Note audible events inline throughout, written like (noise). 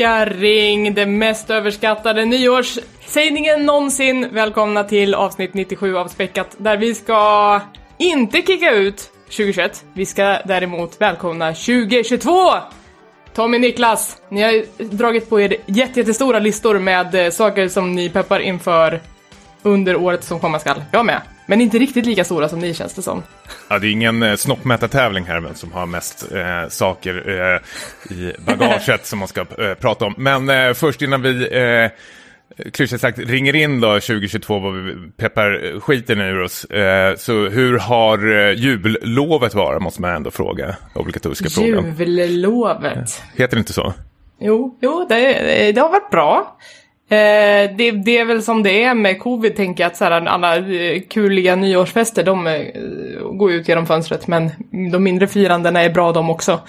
klocka ring, det mest överskattade nyårssägningen någonsin. Välkomna till avsnitt 97 av Späckat, där vi ska inte kicka ut 2021. Vi ska däremot välkomna 2022! Tommy Niklas, ni har dragit på er jättestora listor med eh, saker som ni peppar inför under året som komma skall. Jag med. Men inte riktigt lika stora som ni känns det som. Ja, det är ingen eh, snoppmätartävling här vem som har mest eh, saker eh, i bagaget som man ska eh, prata om. Men eh, först innan vi eh, klyschigt sagt ringer in då 2022 vad vi peppar skiten ur oss. Eh, så hur har jullovet varit måste man ändå fråga. Obligatoriska frågan. Jullovet. Heter det inte så? Jo, jo det, det har varit bra. Eh, det, det är väl som det är med covid, tänker jag, att så här, alla eh, kuliga nyårsfester, de eh, går ut genom fönstret, men de mindre firandena är bra de också,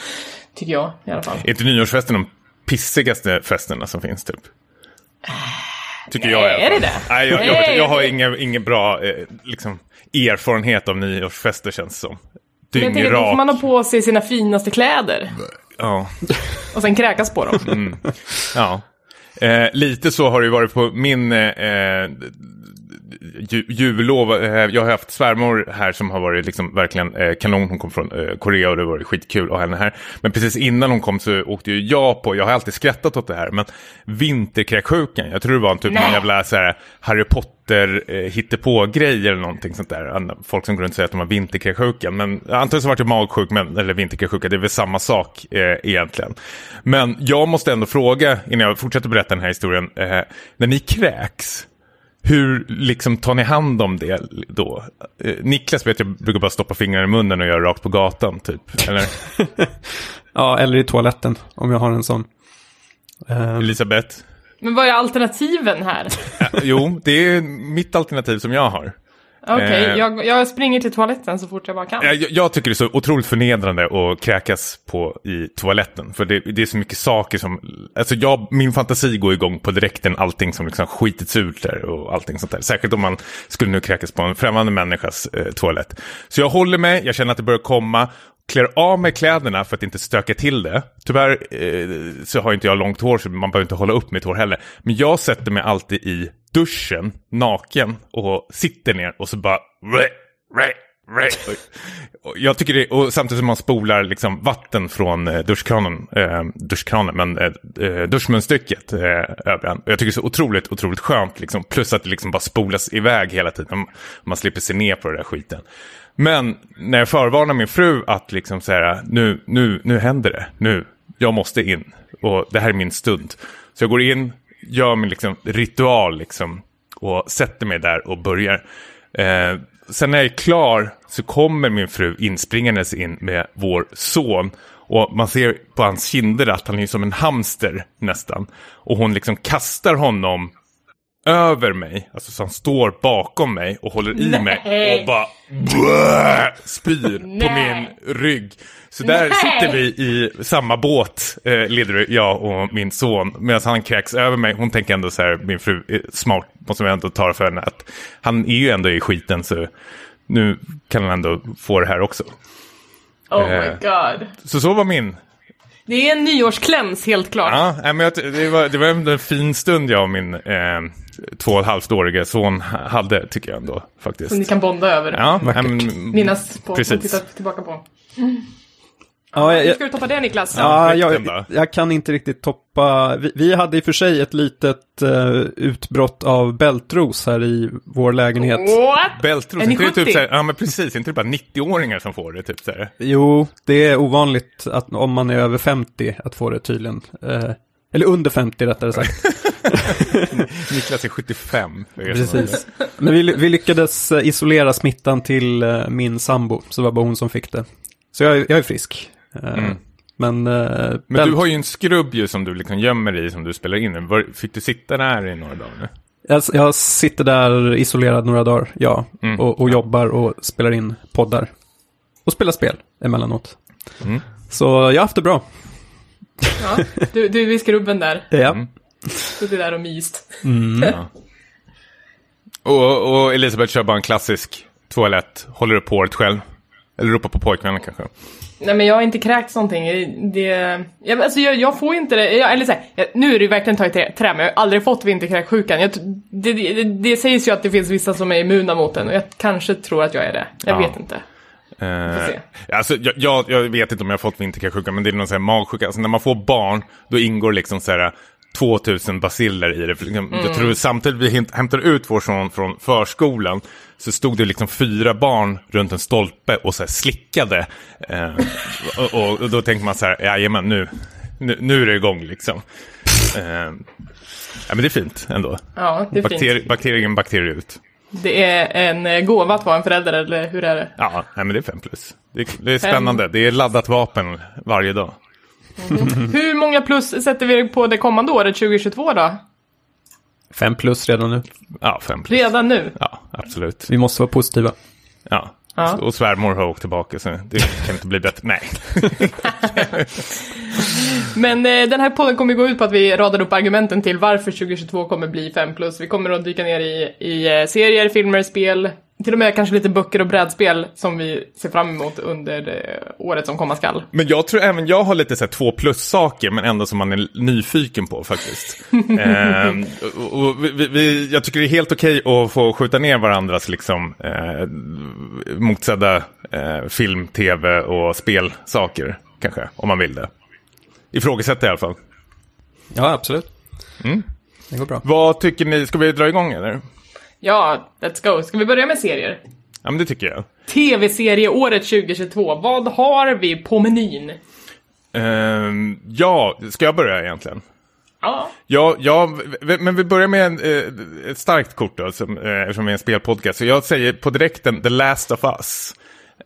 tycker jag i alla fall. Är inte nyårsfesten de pissigaste festerna som finns, typ? Tycker jag i alla Är det det? Nej, jag, jag, Nej, vet, jag har ingen, ingen bra eh, liksom, erfarenhet av nyårsfester, känns det som. Men jag tänker då får man ha på sig sina finaste kläder Ja. och sen kräkas på dem. Mm. Ja. Eh, lite så har det ju varit på min eh, eh jullov. Eh, jag har haft svärmor här som har varit liksom verkligen eh, kanon. Hon kom från eh, Korea och det var skitkul att ha henne här. Men precis innan hon kom så åkte ju jag på, jag har alltid skrattat åt det här, men vinterkräksjukan. Jag tror det var en typ Nej. jävla så här, Harry Potter eh, hittepå-grej eller någonting sånt där. Folk som går runt och säger att de har vinterkräksjukan. Men antagligen så vart det magsjuk, men, eller vinterkräksjuka, det är väl samma sak eh, egentligen. Men jag måste ändå fråga, innan jag fortsätter berätta den här historien, eh, när ni kräks, hur liksom tar ni hand om det då? Eh, Niklas vet jag brukar bara stoppa fingrarna i munnen och göra rakt på gatan typ. Eller (laughs) Ja, eller i toaletten om jag har en sån. Eh, Elisabeth? Men vad är alternativen här? Jo, det är mitt alternativ som jag har. Okej, Eh. jag, jag springer till toaletten så fort jag bara kan. Jag, jag tycker det är så otroligt förnedrande att kräkas på i toaletten. För det, det är så mycket saker som... Alltså jag, min fantasi går igång på direkten allting som liksom skitits ut där och allting sånt där. Särskilt om man skulle nu kräkas på en främmande människas eh, toalett. Så jag håller mig, jag känner att det börjar komma. Klär av mig kläderna för att inte stöka till det. Tyvärr eh, så har inte jag långt hår så man behöver inte hålla upp mitt hår heller. Men jag sätter mig alltid i duschen naken och sitter ner och så bara... (laughs) Jag tycker det, och samtidigt som man spolar liksom vatten från eh, duschkranen, eh, duschkranen, men eh, eh, duschmunstycket eh, över. Och Jag tycker det är så otroligt, otroligt skönt, liksom, plus att det liksom bara spolas iväg hela tiden. Man slipper se ner på den där skiten. Men när jag förvarnar min fru att liksom så här, nu, nu, nu händer det, nu, jag måste in. Och det här är min stund. Så jag går in, gör min liksom, ritual liksom, och sätter mig där och börjar. Eh, sen när jag är klar så kommer min fru inspringandes in med vår son. Och man ser på hans kinder att han är som en hamster nästan. Och hon liksom kastar honom över mig, alltså så han står bakom mig och håller i mig Nej. och bara blä, spyr på min rygg. Så där Nej. sitter vi i samma båt, eh, Lidre, jag och min son, medan han kräks över mig. Hon tänker ändå så här, min fru är smart, måste man ändå ta för henne, att han är ju ändå i skiten så nu kan han ändå få det här också. Oh my Eh. god. Så så var min. Det är en nyårskläms, helt klart. Ja, men det, var, det var en fin stund jag och min eh, två och ett halvt åriga son hade, tycker jag ändå faktiskt. Som ni kan bonda över. Ja, men- Minnas på, Precis. titta tillbaka på. ja, jag, ska du toppa det Niklas? ja, jag, jag kan inte riktigt toppa. Vi, vi hade i och för sig ett litet eh, utbrott av bältros här i vår lägenhet. What? Bältros, Är ni inte det 70? typ så här, ja men precis, inte det bara 90-åringar som får det typ så här. Jo, det är ovanligt att om man är över 50 att få det tydligen. Eh, eller under 50 rättare sagt. (laughs) Niklas är 75. för er som Precis. Men vi, vi lyckades eh, isolera smittan till eh, min sambo, så det var bara hon som fick det. Så jag, jag är frisk. Eh, Mm. Men, Men du har ju en skrubb ju som du liksom gömmer i som du spelar in. fick du sitta där i några dagar nu? jag, jag sitter där isolerad några dagar, ja. Mm. Och, och jobbar och spelar in poddar. Och spelar spel emellanåt. Mm. Så jag har haft det bra. Ja, du, du är vid skrubben där. Ja. Mm. Du är där och myst. Och, och Elisabeth kör bara en klassisk toalett, håller upp håret själv. Eller ropa på pojkvännen kanske. Nej men jag har inte kräkts någonting. Det, jag, alltså jag, jag får inte det. Jag, eller så här, jag, nu är det verkligen tagit trä, trä, men jag har aldrig fått vinterkräksjukan. Jag, det, det, det sägs ju att det finns vissa som är immuna mot den och jag kanske tror att jag är det. Jag Ja. vet inte. Eh, alltså, jag, jag, jag vet inte om jag har fått vinterkräksjuka, men det är någon sån här magsjuka. Alltså, när man får barn, då ingår liksom så här 2000 basiller i det. Liksom, Jag tror samtidigt vi hämt- hämtade ut vår son från förskolan så stod det liksom fyra barn runt en stolpe och så slickade. Eh, och, och, då tänkte man så här, jajamän nu, nu, nu är det igång liksom. Eh, ja, men det är fint ändå. Ja, det är Bakter, fint. bakterie in, bakterie ut. Det är en eh, gåva att vara en förälder, eller hur är det? Ja, nej, men det är fem plus. Det är, det är spännande. Det är laddat vapen varje dag. Hur många plus sätter vi på det kommande året, 2022 då? Fem plus redan nu. Ja, fem plus. Redan nu? Ja, absolut. Vi måste vara positiva. Ja. Ja. Och svärmor har åkt tillbaka, så det kan inte bli bättre. Nej. (laughs) Men eh, den här podden kommer gå ut på att vi radar upp argumenten till varför 2022 kommer bli 5 plus. Vi kommer att dyka ner i, i eh, serier, filmer, spel, till och med kanske lite böcker och brädspel som vi ser fram emot under eh, året som komma skall. Men jag tror även jag har lite så här två plus-saker, men ändå som man är nyfiken på faktiskt. (laughs) ehm, och, och vi, vi, jag tycker det är helt okej att få skjuta ner varandras liksom, eh, motsedda eh, film, tv och spelsaker, kanske, om man vill det. Ifrågasätta i alla fall. Ja, absolut. Mm. Det går bra. Vad tycker ni? Ska vi dra igång eller? Ja, let's go. Ska vi börja med serier? Ja, men det tycker jag. TV-serieåret 2022, vad har vi på menyn? Ehm, ja, ska jag börja egentligen? Ja, Ja, men vi börjar med en, eh, ett starkt kort då, som, eh, eftersom vi är en spelpodcast. Så jag säger på direkten The Last of Us.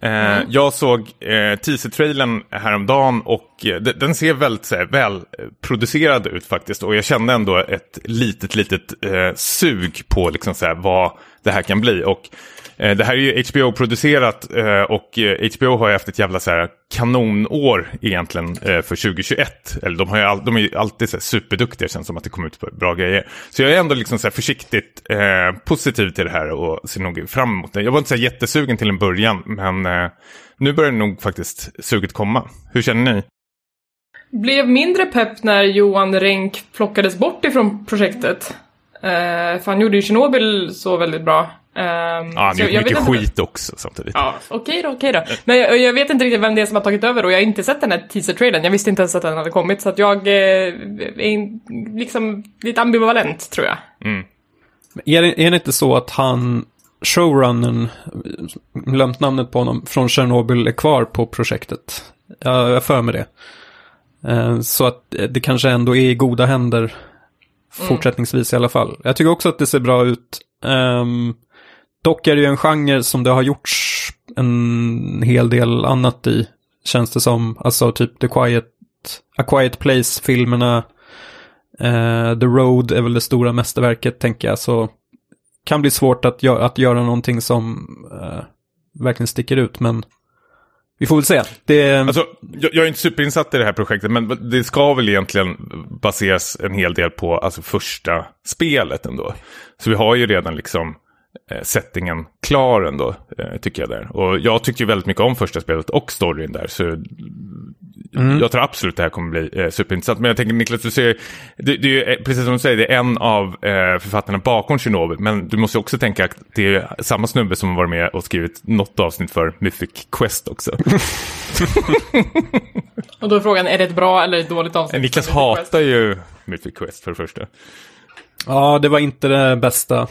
Eh, Jag såg eh, teaser-trailern häromdagen och eh, de- den ser väldigt så här, välproducerad ut faktiskt. Och jag kände ändå ett litet, litet eh, sug på liksom, så här, vad det här kan bli. Och eh, det här är ju HBO-producerat eh, och eh, HBO har ju haft ett jävla så här, kanonår egentligen för 2021. Eller de, har ju all, de är ju alltid så här, superduktiga, känns som att det kommer ut bra grejer. Så jag är ändå liksom så här, försiktigt eh, positiv till det här och ser nog fram emot det. Jag var inte så här, jättesugen till en början, men eh, nu börjar nog faktiskt suget komma. Hur känner ni? blev mindre pepp när Johan Renck plockades bort ifrån projektet. Uh, för han gjorde ju Chernobyl så väldigt bra. Um, Ja, han gjort mycket skit också samtidigt. Ja, okej då, okej då. Men jag, jag vet inte riktigt vem det är som har tagit över och jag har inte sett den här teaser-trailern. Jag visste inte ens att den hade kommit så att jag eh, är liksom lite ambivalent tror jag. Är det, är det inte så att han, showrunnern, glömt namnet på honom, från Chernobyl är kvar på projektet? Jag jag för mig det. Eh, Så att det kanske ändå är i goda händer Mm. fortsättningsvis i alla fall. Jag tycker också att det ser bra ut. Um, dock är det ju en genre som det har gjorts en hel del annat i, känns det som. Alltså typ The Quiet, A Quiet Place-filmerna, Uh, The Road är väl det stora mästerverket, tänker jag. Så kan bli svårt att, gö- att göra någonting som uh, verkligen sticker ut, men vi får väl se. Det, Alltså, jag, jag är inte superinsatt i det här projektet, men det ska väl egentligen baseras en hel del på alltså, första spelet ändå. Så vi har ju redan liksom eh, settingen klar ändå, eh, tycker jag där. Och jag tyckte ju väldigt mycket om första spelet och storyn där, så jag tror absolut det här kommer bli eh, superintressant. Men jag tänker Niklas, du ser, det, det är ju, eh, precis som du säger, det är en av eh, författarna bakom Chernobyl, men du måste också tänka att det är samma snubbe som har varit med och skrivit något avsnitt för Mythic Quest också. (laughs) Och då är frågan, är det ett bra eller ett dåligt avsnitt? Niklas Mythic Quest? hatar ju Mythic Quest för det första. ja, det var inte det bästa.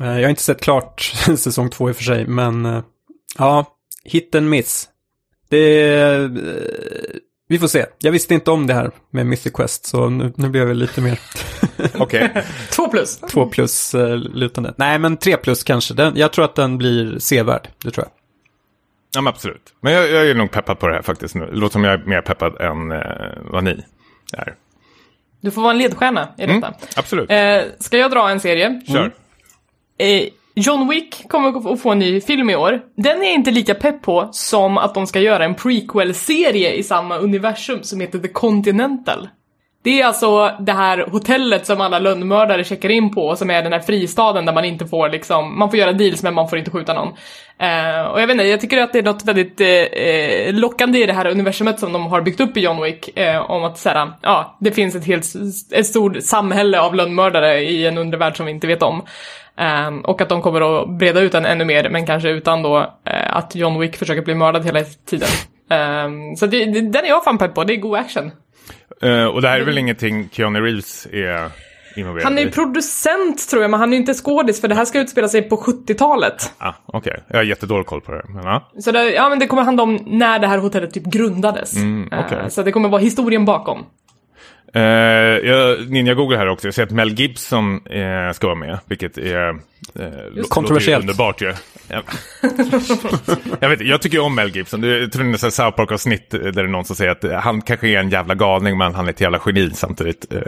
Eh, jag har inte sett klart (laughs) säsong två i och för sig, men eh, ja, hit and miss. Det, eh, vi får se. Jag visste inte om det här med Mythic Quest, så nu, nu blev jag lite mer (laughs) Okej. Två plus. två plus eh, lutande. Nej, men tre plus kanske. Den, jag tror att den blir sevärd, det tror jag. ja, men absolut. Men jag, jag är nog peppad på det här faktiskt nu. Det låter som jag är mer peppad än eh, vad ni är. Du får vara en ledstjärna i detta. Mm, absolut. Eh, ska jag dra en serie? Kör. Eh, John Wick kommer att få en ny film i år. Den är jag inte lika pepp på som att de ska göra en prequel-serie i samma universum som heter The Continental. Det är alltså det här hotellet som alla lönnmördare checkar in på, som är den här fristaden där man inte får liksom, man får göra deals men man får inte skjuta någon. Eh, och jag vet inte, jag tycker att det är något väldigt eh, lockande i det här universumet som de har byggt upp i John Wick, eh, om att säga, ja, det finns ett helt, ett stort samhälle av lönnmördare i en undervärld som vi inte vet om. Um, och att de kommer att breda ut den ännu mer, men kanske utan då uh, att John Wick försöker bli mördad hela tiden. Um, så det, det, den är jag fan pepp på, det är god action. Uh, och det här är väl ingenting Keanu Reeves är involverad Han är i? producent tror jag, men han är inte skådis för det här ska utspela sig på 70-talet. Ah, Okej, jag har jättedålig koll på det. Men, ja. Så det, ja, men det kommer handla om när det här hotellet typ grundades. Mm, Uh, okej. så det kommer vara historien bakom. Eh, jag ninja-googlar här också. Jag ser att Mel Gibson eh, ska vara med, vilket är... Lå- Kontroversiellt. underbart ju. Ja. (laughs) jag, vet, jag tycker om Mel Gibson. Jag tror det är en South Park-avsnitt där det är någon som säger att han kanske är en jävla galning, men han är ett jävla geni samtidigt. Eh,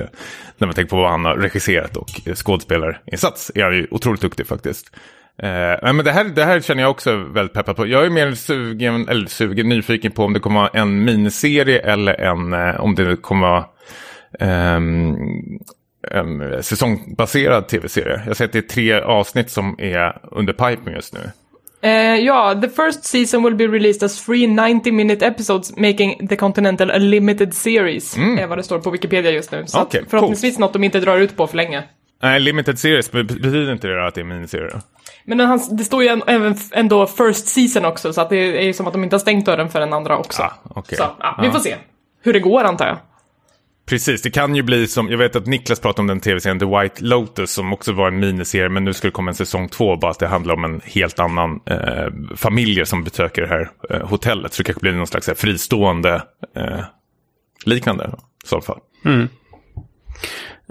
när man tänker på vad han har regisserat och skådespelarinsats är han ju otroligt duktig faktiskt. Eh, men det här, det här känner jag också väldigt peppad på. Jag är mer sugen, eller sugen, nyfiken på om det kommer vara en miniserie eller en, om det kommer vara en säsongbaserad tv-serie. Jag ser att det är tre avsnitt som är under pipen just nu. Eh, ja, the first season will be released as free 90 minute episodes making the Continental a limited series. är vad det står på Wikipedia just nu. Så Mm. Att förhoppningsvis något de inte drar ut på för länge. Nej, limited series, betyder inte det att det är miniserier? då? Men hans- det står ju en- även ändå first season också, så att det är ju som att de inte har stängt dörren för den andra också. Ah, okej. Så ja, vi Ja. får se hur det går antar jag. Precis, det kan ju bli som, jag vet att Niklas pratade om den tv-serien The White Lotus som också var en miniserie, men nu ska det komma en säsong två, bara att det handlar om en helt annan eh, familjer som besöker det här eh, hotellet. Så det kanske blir någon slags här, fristående eh, liknande i så fall. Mm.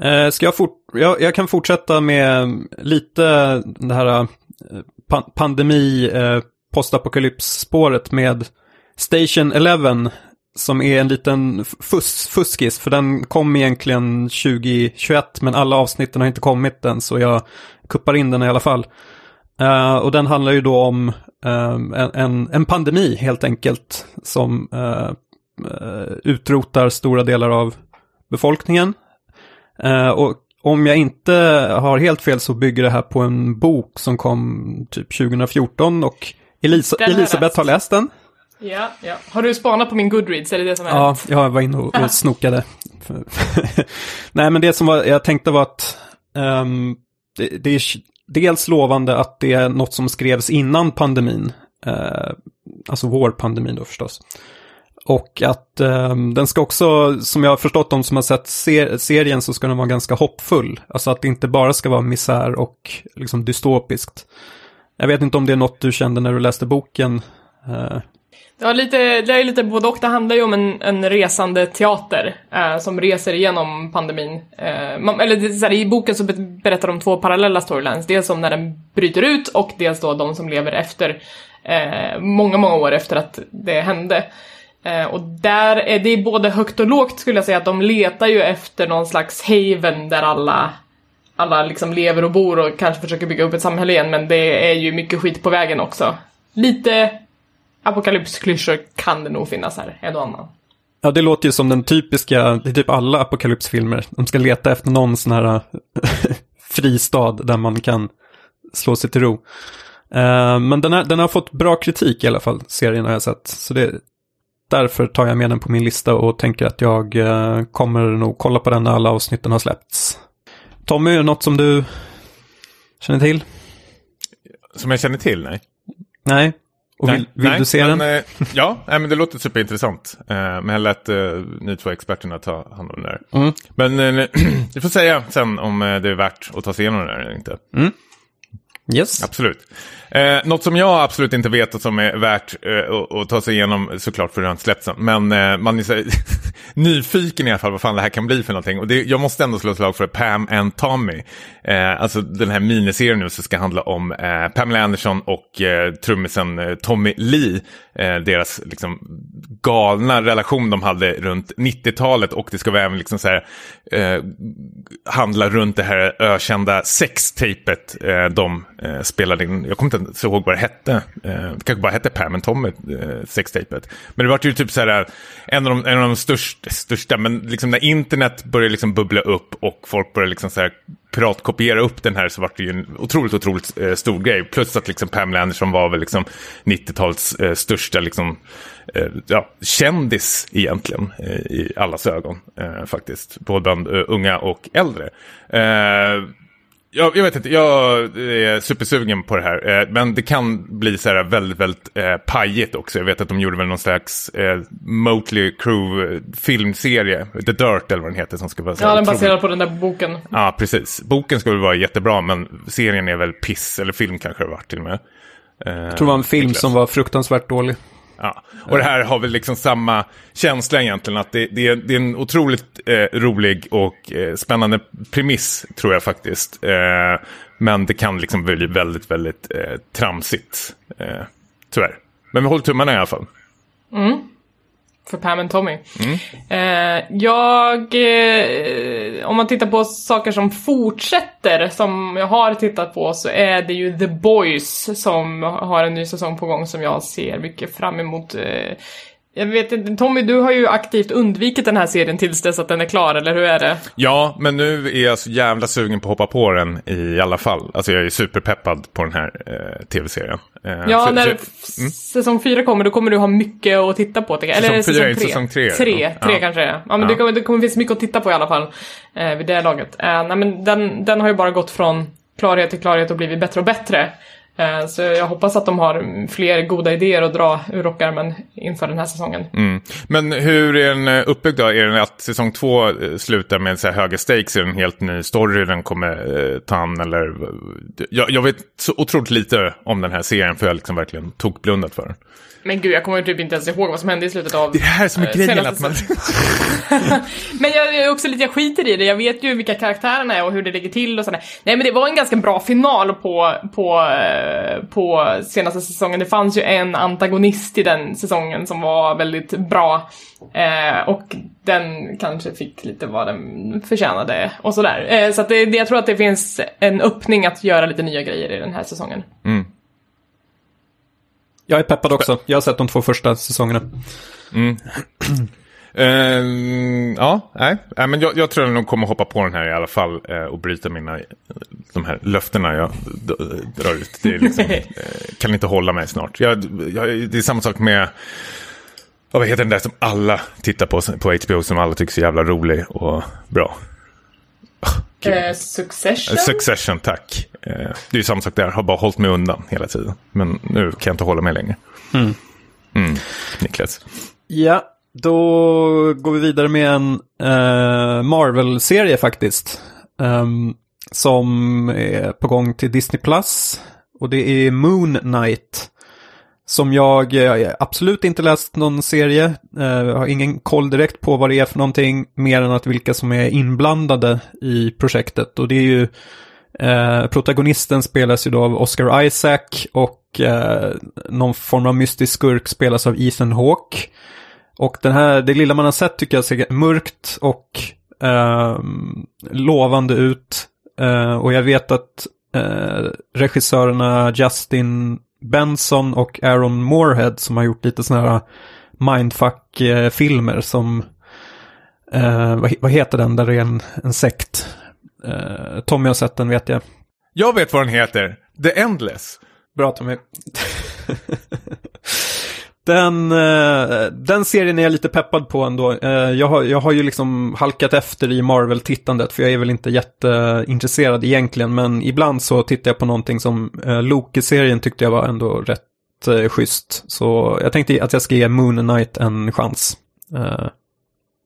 Eh, ska jag, fort jag, jag kan fortsätta med lite det här eh, pandemi, eh, postapokalypsspåret med Station 11 som är en liten fus fuskis, för den kom egentligen 2021, men alla avsnitten har inte kommit än, så jag kuppar in den i alla fall. Eh, och den handlar ju då om eh, en, en, pandemi helt enkelt, som eh, utrotar stora delar av befolkningen. Eh, och om jag inte har helt fel så bygger det här på en bok som kom typ 2014 och Elisa Elisabeth har läst den. Ja, ja. Har du spanat på min Goodreads? Är det det som är Ja, jag var inne och, och (laughs) snokade. (laughs) Nej, men det som var, jag tänkte var att ehm, det, det är dels lovande att det är något som skrevs innan pandemin. Eh, alltså vår pandemin då förstås. Och att ehm, den ska också, som jag har förstått de som har sett ser serien, så ska den vara ganska hoppfull. Alltså att det inte bara ska vara misär och liksom dystopiskt. Jag vet inte om det är något du kände när du läste boken. Eh, det, lite, det är lite både och. Det handlar ju om en, en resande teater eh, som reser igenom pandemin. Eh, man, eller så här, I boken så berättar de två parallella storylines. Dels om när den bryter ut och dels då de som lever efter, eh, många, många år efter att det hände. Eh, och där är det både högt och lågt skulle jag säga att de letar ju efter någon slags haven där alla alla liksom lever och bor och kanske försöker bygga upp ett samhälle igen men det är ju mycket skit på vägen också. Lite apokalypsklyschor kan det nog finnas här, en och annan. Ja, det låter ju som den typiska, det är typ alla apokalypsfilmer. De ska leta efter någon sån här (laughs) fristad där man kan slå sig till ro. Eh, men den, här, den har fått bra kritik i alla fall, serien har jag sett. Så det, därför tar jag med den på min lista och tänker att jag eh, kommer nog kolla på den när alla avsnitten har släppts. Tommy, är det något som du känner till? Som jag känner till, nej. Nej? Och vill, vill nej, du se men, den? eh, (laughs) ja, nej, men det låter superintressant. Eh, men jag lät eh, ni två experterna ta hand om det där. Mm. Men eh, (clears throat) vi får säga sen om det är värt att ta sig igenom det där eller inte. Yes. Absolut. Eh, något som jag absolut inte vet och som är värt eh, att, ta sig igenom, såklart för det har inte släppts men eh, man är så, (laughs) nyfiken i alla fall vad fan det här kan bli för någonting. Och det, jag måste ändå slå ett slag för Pam and Tommy. Eh, alltså den här miniserien nu som ska handla om eh, Pamela Anderson och eh, trummisen eh, Tommy Lee. Eh, deras liksom galna relation de hade runt 90-talet och det ska väl även liksom så här, eh, handla runt det här ökända sextapet eh, de eh, spelade in. Jag kommer inte ens ihåg vad det hette. Eh, det kanske bara hette Pam and Tommy, eh, sextapet. Men det var ju typ så här, en av de, en av de största, största, men liksom när internet började liksom bubbla upp och folk började liksom så här piratkopiera upp den här så var det ju en otroligt, otroligt eh, stor grej. Plus att liksom Pamela Anderson var väl liksom 90-talets eh, största liksom, eh, ja, kändis egentligen eh, i allas ögon eh, faktiskt. Både bland eh, unga och äldre. Jag, jag, vet inte, jag är supersugen på det här. Eh, men det kan bli så här väldigt, väldigt eh, pajigt också. Jag vet att de gjorde väl någon slags eh, Motley Crue filmserie, The Dirt eller vad den heter. Som ska vara så ja, den baserad på den där boken. Ja, precis. Boken skulle vara jättebra, men serien är väl piss. Eller film kanske det har varit till och med. Eh, jag tror det var en film som var fruktansvärt dålig. Ja, och det här har väl liksom samma känsla egentligen. Att det, det, är, det är en otroligt eh, rolig och eh, spännande premiss tror jag faktiskt. Eh, men det kan liksom bli väldigt, väldigt eh, tramsigt. Eh, tyvärr. Men vi håller tummarna i alla fall. Mm för Pam och Tommy. Mm. Eh, jag, eh, om man tittar på saker som fortsätter, som jag har tittat på, så är det ju The Boys som har en ny säsong på gång som jag ser mycket fram emot. Eh, jag vet inte, Tommy, du har ju aktivt undvikit den här serien tills dess att den är klar, eller hur är det? Ja, men nu är jag så jävla sugen på att hoppa på den i alla fall. Alltså jag är superpeppad på den här eh, tv-serien. Eh, ja, för, när för, mm. säsong fyra kommer, då kommer du ha mycket att titta på. Eller säsong fyra är säsong tre. Tre, tre ja. kanske. Ja, men ja. det, kommer, det kommer finnas mycket att titta på i alla fall. Eh, vid det laget. Eh, nej, men den, den har ju bara gått från klarhet till klarhet och blivit bättre och bättre. Eh, så jag hoppas att de har fler goda idéer att dra ur rockärmen inför den här säsongen. Mm. Men hur är den eh, uppbyggd då? Är den att säsong två eh, slutar med så här höga stakes? Är det en helt ny story den kommer ta an? Eller... Jag, jag vet så otroligt lite om den här serien för jag liksom verkligen tokblundat för den. Men gud, jag kommer typ inte ens ihåg vad som hände i slutet av... Det här som är grejen att man... (laughs) men jag är också lite, jag skiter i det. Jag vet ju vilka karaktärerna är och hur det ligger till och sådär. Nej, men det var en ganska bra final på, på, eh, på senaste säsongen. Det fanns ju en antagonist i den säsongen som var väldigt bra. Eh, och den kanske fick lite vad den förtjänade och sådär. Eh, så att det, jag tror att det finns en öppning att göra lite nya grejer i den här säsongen. Mm. Jag är peppad också. Jag har sett de två första säsongerna. Mm. uh, (clears throat) ja, nej. nej men jag, jag, tror jag nog kommer hoppa på den här i alla fall uh, och bryta mina de här löftena jag drar ut. Det är liksom, uh, (laughs) kan inte hålla mig snart. Jag, jag, det är samma sak med vad heter den där som alla tittar på på HBO som alla tycker är så jävla rolig och bra. Eh, Succession? Succession, tack. Eh, det är ju samma sak där, har bara hållit mig undan hela tiden. Men nu kan jag inte hålla mig längre. Mm. Mm. Niklas. Ja, då går vi vidare med en uh, Marvel-serie faktiskt. Um, som är på gång till Disney Plus. Och det är Moon Knight. Som jag, eh, absolut inte läst någon serie, eh, Jag har ingen koll direkt på vad det är för någonting, mer än att vilka som är inblandade i projektet. Och det är ju, eh, protagonisten spelas ju då av Oscar Isaac och eh, någon form av mystisk skurk spelas av Ethan Hawke. Och den här, det lilla man har sett tycker jag ser mörkt och eh, lovande ut. Eh, och jag vet att regissörerna Justin Benson och Aaron Moorhead som har gjort lite sådana här mindfuck-filmer som, eh, vad, vad, heter den där det är en, en sekt? Eh, Tommy har sett den vet jag. Jag vet vad den heter, The Endless. Bra Tommy. (laughs) Den, eh, den serien är jag lite peppad på ändå. Eh, jag har, jag har ju liksom halkat efter i Marvel-tittandet för jag är väl inte jätteintresserad egentligen. Men ibland så tittar jag på någonting som eh, Loki-serien tyckte jag var ändå rätt schysst. Så jag tänkte att jag ska ge Moon Knight en chans.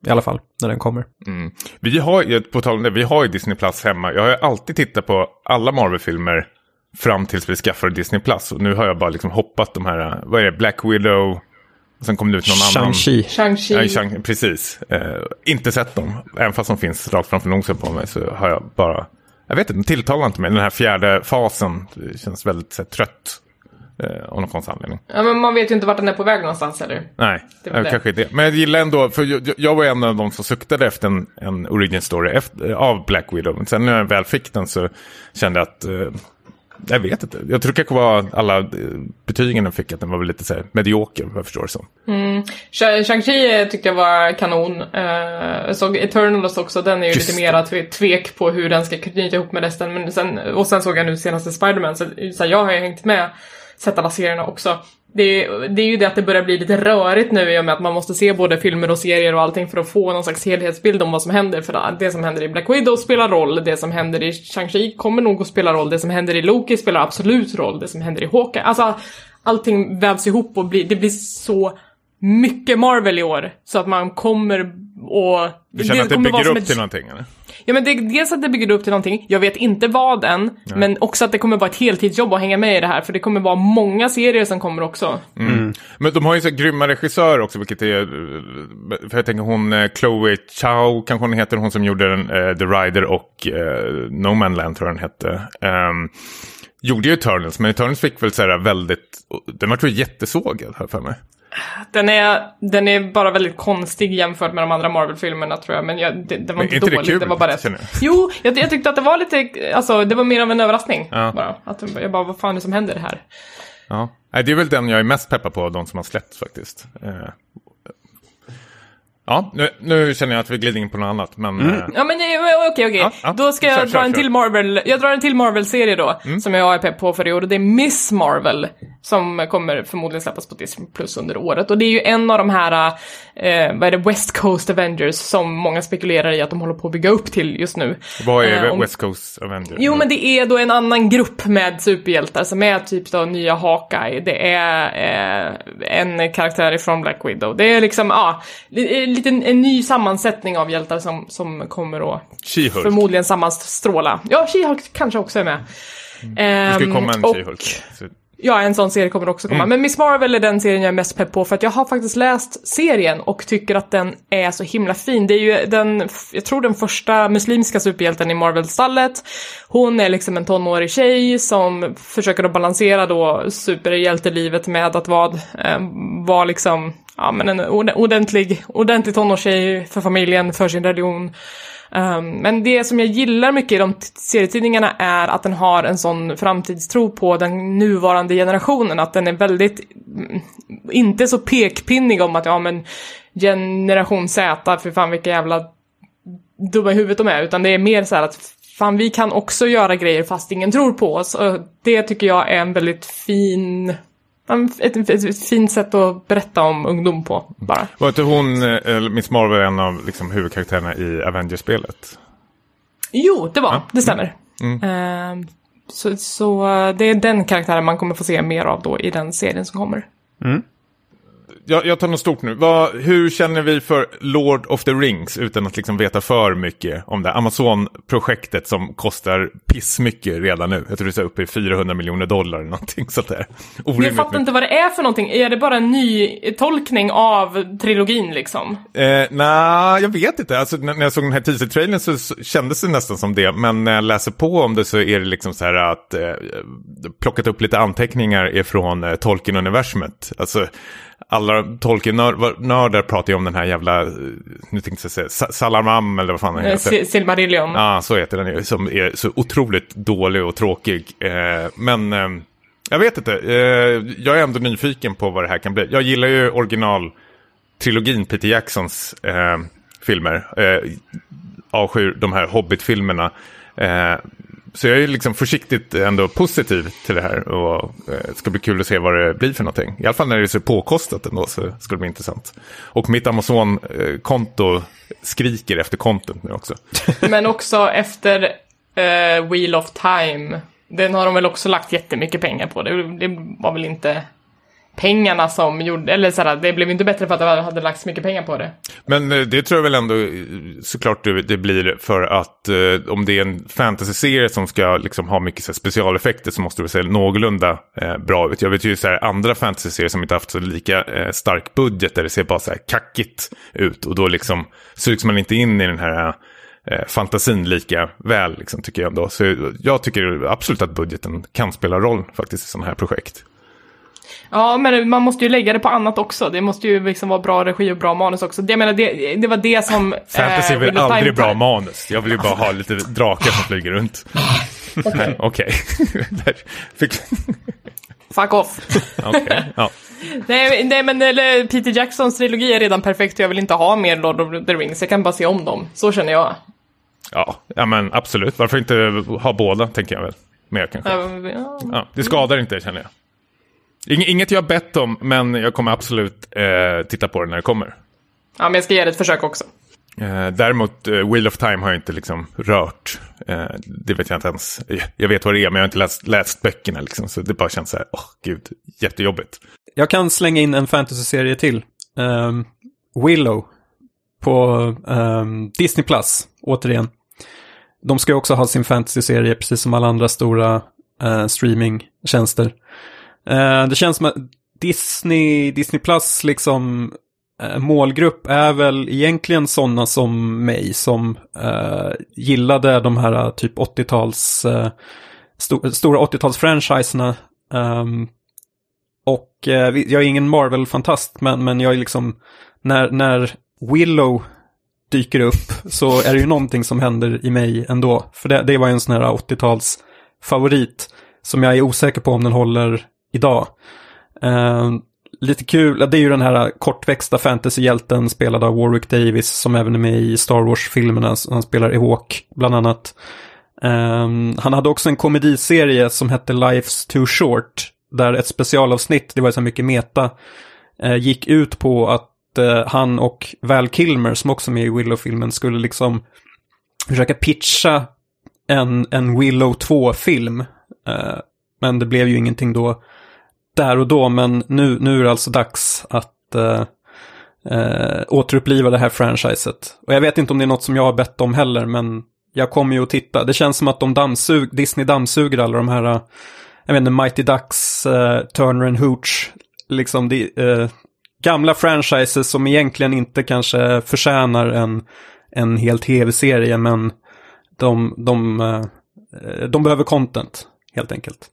I alla fall, när den kommer. Mm. Vi har ju, på tal om det, vi har ju Disney Plus hemma. Jag har ju alltid tittat på alla Marvel-filmer Fram tills vi skaffade Disney Plus. Och nu har jag bara liksom hoppat de här, vad är det, Black Widow. Och sen kom det ut någon annan. Shang-Chi. Shang-Chi. Ja, Shang precis. Eh, inte sett dem. Även fast de finns rakt framför nosen på mig så har jag bara... Jag vet inte, de tilltalar inte mig. Den här fjärde fasen det känns väldigt så, trött. Eh, av någon konstig anledning. Ja, men man vet ju inte vart den är på väg någonstans heller. Nej, Det eh, det. kanske det. Men jag gillar ändå, för jag, jag var en av de som suktade efter en, en origin story efter, av Black Widow. Men sen när jag väl fick den så kände jag att, eh, jag vet inte. Jag tror det kanske var alla eh, betygen jag fick, att den var väl lite så här medioker, vad jag förstår det som. Shang- Shang-Chi tyckte jag var kanon. Jag såg Eternals också, den är ju Just lite mera tve- tvek på hur den ska knyta ihop med resten. Men sen, och sen såg jag nu senaste Spider-Man, så, så här, jag har ju hängt med, sett alla serierna också. Det, är- det är ju det att det börjar bli lite rörigt nu i och med att man måste se både filmer och serier och allting för att få någon slags helhetsbild om vad som händer. För det som händer i Black Widow spelar roll, det som händer i Shang-Chi kommer nog att spela roll, det som händer i Loki spelar absolut roll, det som händer i Hawkeye, alltså allting vävs ihop och blir, det blir så mycket Marvel i år. Så att man kommer och... Du känner att det vara bygger upp ett- till någonting? Eller? Ja men det, dels att det bygger upp till någonting, jag vet inte vad än, men också att det kommer vara ett heltidsjobb att hänga med i det här, för det kommer vara många serier som kommer också. Men de har ju så grymma regissörer också, vilket är... För jag tänker hon, eh, Chloe Chow kanske hon heter, hon som gjorde den, eh, The Rider och eh, No Man Land tror jag den hette. Um, gjorde ju Eternals, men Eternals fick väl så här väldigt... Den var tror jag jättesågad, jag för mig. Den är, den är bara väldigt konstig jämfört med de andra Marvel-filmerna tror jag, men jag, det, det var Men inte inte det dåligt, kul, det var bara rätt. Jo, jag, jag tyckte att det var lite, alltså det var mer av en överraskning Ja. bara. Att jag bara, vad fan är det som händer här? Ja. Det är väl den jag är mest peppad på av de som har släppts faktiskt. Eh, Ja, nu, nu känner jag att vi glider in på något annat, men... eh, Ja men eh, okej okej, Ja, ja. då ska jag Kör, dra kör, en kör. till Marvel, jag drar en till Marvel-serie då, som jag är pepp på för i år och det är Miss Marvel, som kommer förmodligen släppas på Disney Plus under året. Och det är ju en av de här, eh, vad är det, West Coast Avengers som många spekulerar i att de håller på att bygga upp till just nu. Vad är Eh, om- West Coast Avengers? Jo, men det är då en annan grupp med superhjältar som är typ då nya Hawkeye. Det är eh, en karaktär ifrån Black Widow. Det är liksom, ja, li- en liten en ny sammansättning av hjältar som, som kommer att förmodligen sammanstråla. Ja, She-Hulk kanske också är med. Det ska komma en och- She-Hulk. Ja, en sån serie kommer också komma. Men Miss Marvel är den serien jag är mest pepp på för att jag har faktiskt läst serien och tycker att den är så himla fin. Det är ju den, jag tror den första muslimska superhjälten i Marvel-stallet. Hon är liksom en tonårig tjej som försöker att balansera då superhjältelivet med att vara, eh, vara liksom, ja men en ord- ordentlig, ordentlig tonårstjej för familjen, för sin religion. Um, men det som jag gillar mycket i de serietidningarna är att den har en sån framtidstro på den nuvarande generationen, att den är väldigt, mm, inte så pekpinnig om att ja men generation Z, för fan vilka jävla dumma i huvudet de är, utan det är mer så här att fan vi kan också göra grejer fast ingen tror på oss. Och det tycker jag är en väldigt fin, ett, ett, ett fint sätt att berätta om ungdom på, bara. Var inte hon, eh, eller Miss Marvel, en av liksom, huvudkaraktärerna i Avengers-spelet? Jo, det var, det stämmer. Ehm, så, så eh, det är den karaktären man kommer få se mer av då i den serien som kommer. Jag, jag tar något stort nu. Vad, hur känner vi för Lord of the Rings utan att liksom veta för mycket om det? Amazon-projektet som kostar pissmycket redan nu. Jag tror det är uppe i 400 miljoner dollar eller någonting sånt där. Orimligt jag fattar mycket. inte vad det är för någonting. Är det bara en ny tolkning av trilogin liksom? Eh, Nej, jag vet inte. Alltså, när jag såg den här teaser-trailern så så kändes det nästan som det. Men när jag läser på om det så är det liksom så här att eh, plockat upp lite anteckningar ifrån eh, Tolkien-universumet. Alltså, alla Tolkien-nördar pratar ju om den här jävla, eh, nu tänkte jag säga, Sa- Salamam eller vad fan den Eh, heter. Sil- Silmarillion. Ja, så heter den ju, som är så otroligt dålig och tråkig. Eh, men eh, jag vet inte, eh, jag är ändå nyfiken på vad det här kan bli. Jag gillar ju original-trilogin Peter Jacksons eh, filmer. Eh, avskyr de här Hobbit-filmerna. Så jag är liksom försiktigt ändå positiv till det här och det ska bli kul att se vad det blir för någonting. I alla fall när det är så påkostat ändå så ska det bli intressant. Och mitt Amazon-konto skriker efter content nu också. (laughs) Men också efter uh, Wheel of Time. Den har de väl också lagt jättemycket pengar på. Det, det var väl inte pengarna som gjorde, eller såhär, det blev inte bättre för att det hade lagts mycket pengar på det. Men eh, det tror jag väl ändå eh, såklart det, blir för att eh, om det är en fantasy-serie som ska liksom ha mycket så här, specialeffekter så måste det se någorlunda eh, bra ut. Jag vet ju så här, andra fantasy-serier som inte haft så lika eh, stark budget där det ser bara så här kackigt ut och då liksom sugs man inte in i den här eh, fantasin lika väl liksom, tycker jag ändå. Så jag tycker absolut att budgeten kan spela roll faktiskt i sådana här projekt. Ja, men man måste ju lägga det på annat också. Det måste ju liksom vara bra regi och bra manus också. Det, jag menar, det, det var det som... Fantasy eh, of aldrig bra manus. Jag vill ju bara ha lite drakar som flyger runt. (laughs) Okej. (laughs) Fick- Fuck off. Okej, ja. (laughs) nej, nej, men eller, Peter Jacksons trilogi är redan perfekt och jag vill inte ha mer Lord of the Rings. Jag kan bara se om dem. Så känner jag. Ja, ja, men absolut. Varför inte ha båda, tänker jag väl. Mer kanske. Ja. Ja, det skadar inte, känner jag. Ing- Inget jag har bett om, men jag kommer absolut eh, titta på det när det kommer. Ja, men jag ska ge det ett försök också. Eh, däremot, eh, Wheel of Time har jag inte liksom rört. Eh, det vet jag inte ens. Jag vet vad det är, men jag har inte läst, läst böckerna liksom. Så det bara känns så här, åh gud, jättejobbigt. Jag kan slänga in en fantasy-serie till. Ehm, Willow. På ehm, Disney Plus, återigen. De ska också ha sin fantasy-serie, precis som alla andra stora uh, streamingtjänster. Eh, det känns som att Disney, Disney Plus liksom eh, målgrupp är väl egentligen sådana som mig som eh, gillade de här eh, typ 80-tals, eh, sto- stora 80-tals-franchiserna. Ehm, och eh, jag är ingen Marvel-fantast, men, men jag är liksom, när, när Willow dyker upp så är det ju någonting som händer i mig ändå. För det, det var en sån här 80-tals favorit som jag är osäker på om den håller idag. Eh, lite kul, det är ju den här kortväxta fantasyhjälten spelad av Warwick Davis som även är med i Star Wars-filmerna. Han spelar Ewok bland annat. Eh, han hade också en komediserie som hette Life's Too Short. Där ett specialavsnitt, det var så här mycket meta, eh, gick ut på att eh, han och Val Kilmer, som också är med i Willow-filmen, skulle liksom försöka pitcha en, en Willow 2-film. Eh, men det blev ju ingenting då där och då, men nu, nu är det alltså dags att eh, eh, återuppliva det här franchiset. Och jag vet inte om det är något som jag har bett om heller, men jag kommer ju att titta. Det känns som att de dammsug, Disney dammsuger alla de här, eh, jag vet inte, Mighty Ducks, eh, Turner and Hooch, liksom de, eh, gamla franchises som egentligen inte kanske förtjänar en, en hel tv-serie, men de, de, eh, eh, de behöver content, helt enkelt.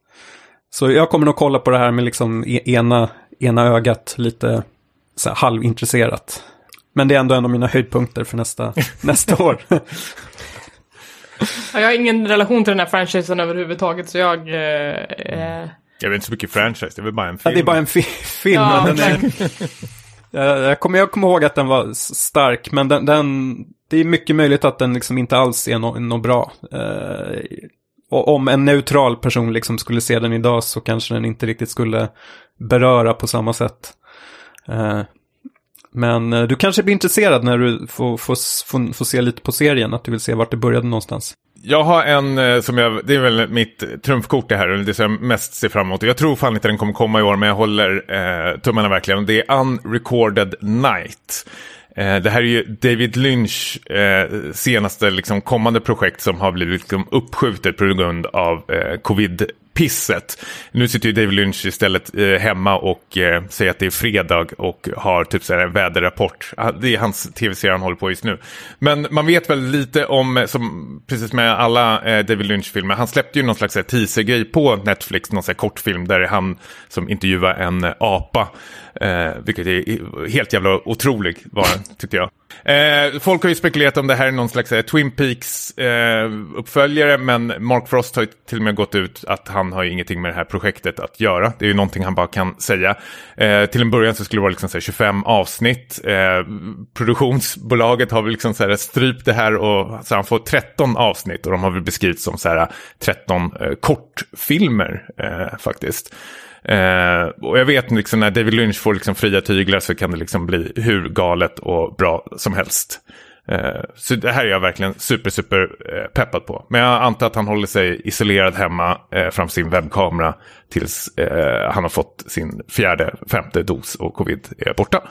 Så jag kommer nog kolla på det här med liksom e- ena, ena ögat lite så här halvintresserat. Men det är ändå en av mina höjdpunkter för nästa, (laughs) nästa år. (laughs) Ja, jag har ingen relation till den här franchisen överhuvudtaget, så jag... Eh, eh, Jag vet inte så mycket franchise, det är väl bara en Ja, film. det är bara en fi film. ja, är, (laughs) jag, kommer, jag kommer ihåg att den var stark, men den, den, det är mycket möjligt att den liksom inte alls är något no bra. Eh, och om en neutral person liksom skulle se den idag så kanske den inte riktigt skulle beröra på samma sätt. Eh, men eh, du kanske blir intresserad när du får, får, får, får se lite på serien, att du vill se vart det började någonstans. Jag har en eh, som jag, det är väl mitt trumfkort det här, det som jag mest ser fram emot. Jag tror fan inte den kommer komma i år, men jag håller eh, tummarna verkligen. Det är Unrecorded Night. Eh, det här är ju David Lynch eh, senaste liksom, kommande projekt som har blivit liksom, uppskjutet på grund av eh, covid pisset. Nu sitter ju David Lynch istället eh, hemma och eh, säger att det är fredag och har typ så här en väderrapport. Ah, det är hans tv-serie han håller på just nu. Men man vet väl lite om, eh, som, precis med alla eh, David Lynch-filmer, han släppte ju någon slags teaser-grej på Netflix, någon slags kortfilm där det är han som intervjuar en apa. Eh, vilket är helt jävla otroligt, var den, tyckte jag. Eh, folk har ju spekulerat om det här är någon slags eh, Twin Peaks eh, uppföljare, men Mark Frost har ju till och med gått ut att han har ju ingenting med det här projektet att göra. Det är ju någonting han bara kan säga. Eh, till en början så skulle det vara liksom här 25 avsnitt. Eh, produktionsbolaget har väl liksom så här strypt det här och så han får 13 avsnitt och de har väl beskrivits som så här 13 eh, kortfilmer eh, faktiskt. Eh, och jag vet liksom när David Lynch får liksom fria tyglar så kan det liksom bli hur galet och bra som helst. Eh, så det här är jag verkligen super, super eh, peppad på. Men jag antar att han håller sig isolerad hemma eh, framför sin webbkamera tills eh, han har fått sin fjärde, femte dos och covid är borta.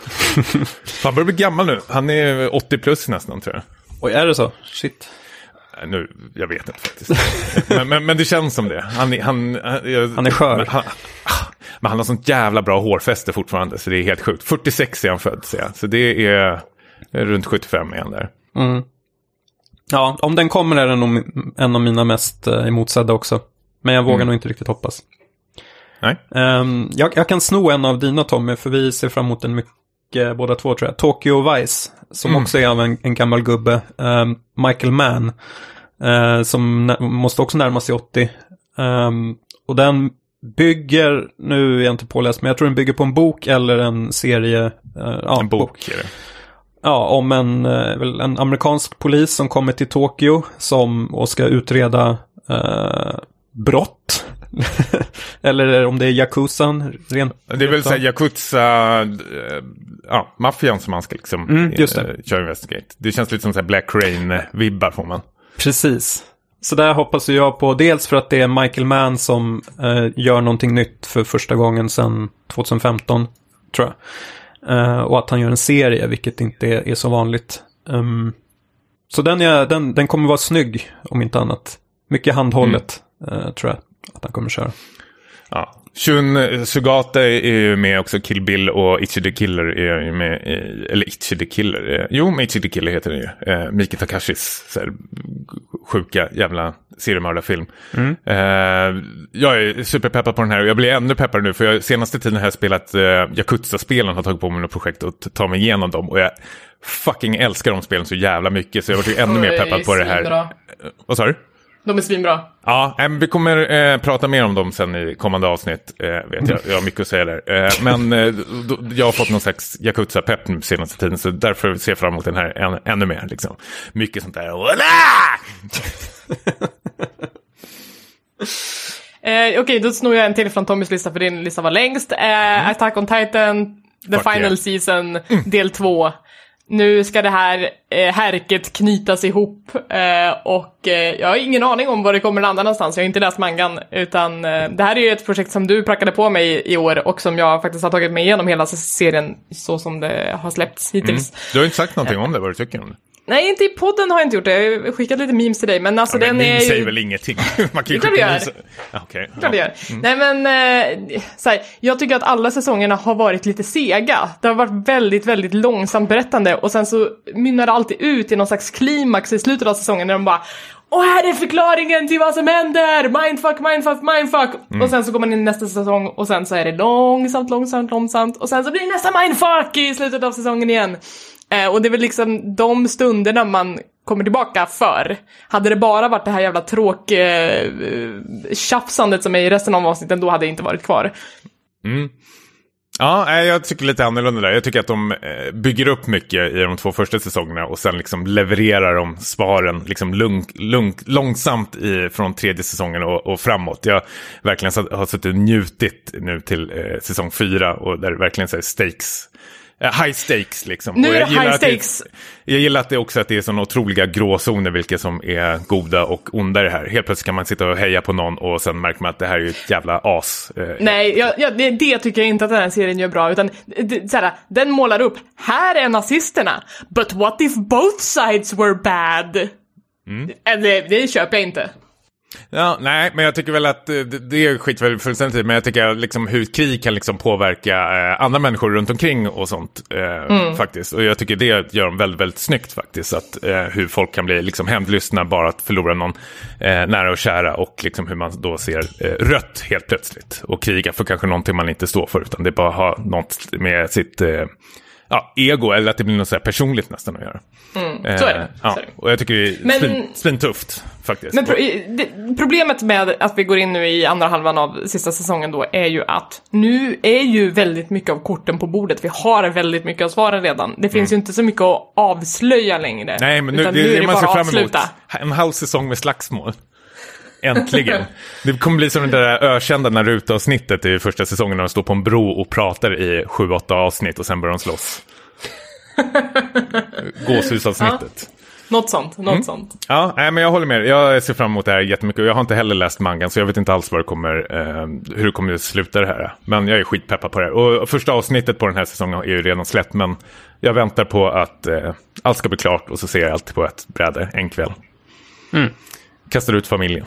(laughs) han börjar bli gammal nu. Han är 80 plus nästan tror jag. Oj, är det så? Shit. Nu, jag vet inte faktiskt. men, men, men det känns som det. Han, han, jag, Han är skör. Men han, men han har sånt jävla bra hårfäste fortfarande, så det är helt sjukt. 46 är han född, ser jag. Så det är, runt 75 är han där. Mm. Ja, om den kommer är den nog en av mina mest eh, emotsedda också. Men jag vågar Mm. nog inte riktigt hoppas. Nej. Ehm, jag, jag kan sno en av dina Tommy, för vi ser fram emot en mycket, båda två tror jag. Tokyo Vice, som Mm. också är av en, en gammal gubbe. Ehm, Michael Mann, eh, som måste också närma sig 80. Ehm, och den bygger, nu är jag inte påläst, men jag tror den bygger på en bok eller en serie. eh, ja, En bok är det. Ja, om en, eh, en amerikansk polis som kommer till Tokyo som, och ska utreda eh, brott. (laughs) Eller om det är Yakuzan, rent Det är väl såhär Yakuza, äh, ja, maffian som man ska liksom Mm, just det. eh, köra investigate. Det känns lite som så Black Rain-vibbar får man. Precis. Så där hoppas jag på, dels för att det är Michael Mann som eh, gör någonting nytt för första gången sedan 2015, tror jag. Eh, och att han gör en serie, vilket inte är, är så vanligt. Ehm, så den, är, den, den kommer vara snygg, om inte annat. Mycket handhållet, eh, tror jag att han kommer köra. Ja. Shun Sugata är ju med också, Kill Bill och Ichi the Killer är ju med i, eller Ichi the Killer, eh, jo men Ichi the Killer heter den ju. Eh, Miki Takashis så här, sjuka jävla seriemördarfilm. Eh, jag är superpeppad på den här och jag blir ännu peppad nu för jag, senaste tiden har jag spelat eh, Yakuza-spelen, har tagit på mig något projekt och t- ta mig igenom dem och jag fucking älskar de spelen så jävla mycket så jag var ännu mer peppad på det här. Eh, Vad sa du? De är svinbra. Ja, vi kommer eh, prata mer om dem sen i kommande avsnitt. Eh, vet jag. jag har mycket att säga där. Eh, men eh, då, jag har fått någon slags Yakuza-pepp senaste tiden. Så därför ser jag fram emot den här än, ännu mer. Liksom. Mycket sånt där. (laughs) Eh, Okej, då snor jag en till från Tommys lista för din lista var längst. Eh, Attack on Titan, The Fuck Final yeah. Season, del 2. Nu ska det här eh, härket knytas ihop eh, och eh, jag har ingen aning om var det kommer landa någonstans. Jag har inte läst mangan utan eh, det här är ju ett projekt som du prackade på mig i, i år och som jag faktiskt har tagit mig igenom hela serien så som det har släppts hittills. Mm. Du har inte sagt någonting om det, vad du tycker om det. Nej, inte i podden har jag inte gjort det. Jag har skickat lite memes till dig men alltså Men den är säger ju... väl ingenting? (laughs) Man kan ju Det är klart det gör. Ja, ja. gör. Nej men, eh, så här, jag tycker att alla säsongerna har varit lite sega. Det har varit väldigt, väldigt långsamt berättande och sen så mynnar det alltid ut i någon slags klimax i slutet av säsongen när de bara och här är förklaringen till vad som händer! Mindfuck, mindfuck, mindfuck! Och sen så går man in i nästa säsong och sen så är det långsamt, långsamt, långsamt och sen så blir det nästa mindfuck i slutet av säsongen igen. Eh, och det är väl liksom de stunderna man kommer tillbaka för. Hade det bara varit det här jävla tråk eh, tjafsandet som är i resten av avsnitten, då hade jag inte varit kvar. Mm. Ja, jag tycker lite annorlunda där. Jag tycker att de eh, bygger upp mycket i de två första säsongerna och sen liksom levererar de svaren liksom lugn, lugn, långsamt i, från tredje säsongen och, och framåt. Jag verkligen har suttit och njutit nu till eh, säsong fyra och där det verkligen så här stakes eh, High stakes liksom. Nu är jag det gillar high att det- stakes. Jag gillar att det också att det är sådana otroliga gråzoner vilka som är goda och onda i det här. Helt plötsligt kan man sitta och heja på någon och sen märker man att det här är ju ett jävla as. eh, Nej, jag, jag, det, det tycker jag inte att den här serien gör bra, utan det, såhär, den målar upp, här är nazisterna, but what if both sides were bad? Eh, Det, det köper jag inte. Ja, nej, men jag tycker väl att eh, det, det är skit väl fullständigt men jag tycker liksom hur krig kan liksom påverka eh, andra människor runt omkring och sånt eh, faktiskt. Och jag tycker det gör de väldigt, väldigt snyggt faktiskt. Att, eh, hur folk kan bli liksom hämndlystna bara att förlora någon eh, nära och kära och liksom hur man då ser eh, rött helt plötsligt. Och kriga för kanske någonting man inte står för, utan det bara har något med sitt ja, ego eller att det blir något så personligt nästan att göra. så är det, Ja, är och jag tycker det är Men- svin, svintufft faktiskt. Men pro det, problemet med att vi går in nu i andra halvan av sista säsongen då är ju att nu är ju väldigt mycket av korten på bordet. Vi har väldigt mycket av svaren redan. Det finns ju inte så mycket att avslöja längre. Mm. Nej, men nu, det, nu är det det man bara ser fram emot. En halv säsong med slagsmål. Äntligen. (laughs) det kommer bli som det där ökända Naruto-avsnittet i första säsongen när de står på en bro och pratar i sju, åtta avsnitt och sen börjar de slåss. (laughs) Gåshusavsnittet. Något sånt, något Mm. sånt. Ja, nej, men jag håller med. Jag ser fram emot det här jättemycket. Jag har inte heller läst mangan så jag vet inte alls vad det kommer, eh, hur det kommer att sluta det här. Men jag är skitpeppad på det här. Och första avsnittet på den här säsongen är ju redan släppt. Men jag väntar på att eh, allt ska bli klart och så ser jag allt på ett bräde en kväll. Kastar ut familjen.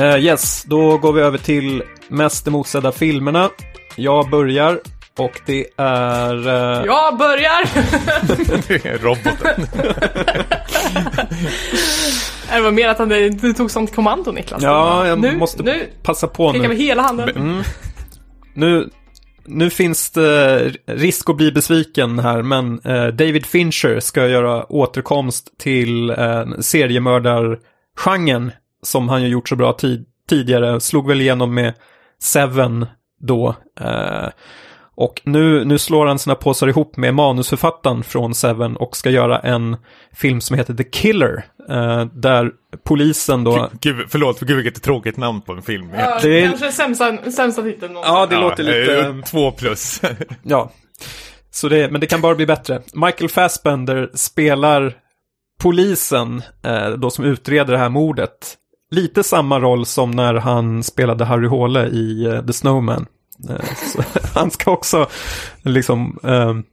Eh, yes, då går vi över till mest emotsedda filmerna. Jag börjar Och det är... eh, Jag börjar! Det (laughs) är roboten. (laughs) det var mer att han, du tog sånt kommando Niklas. Ja, jag nu, måste Nu passa på vi nu. hela handen. Mm. nu. Nu finns det risk att bli besviken här, men eh, David Fincher ska göra återkomst till eh, seriemördargenren som han ju gjort så bra tid tidigare. Slog väl igenom med Seven då. Eh, och nu, nu slår han sina påsar ihop med manusförfattaren från Seven och ska göra en film som heter The Killer. Eh, där polisen då... Gud, förlåt, för gud vilket tråkigt namn på en film. Ja, Det är- Kanske sämsta, sämsta titeln någonsin. Ja, det låter lite... eh, Två plus. (laughs) Ja, så det, men det kan bara bli bättre. Michael Fassbender spelar polisen eh, då som utreder det här mordet. Lite samma roll som när han spelade Harry Håle i uh, The Snowman. Uh, (laughs) han ska också liksom ehm,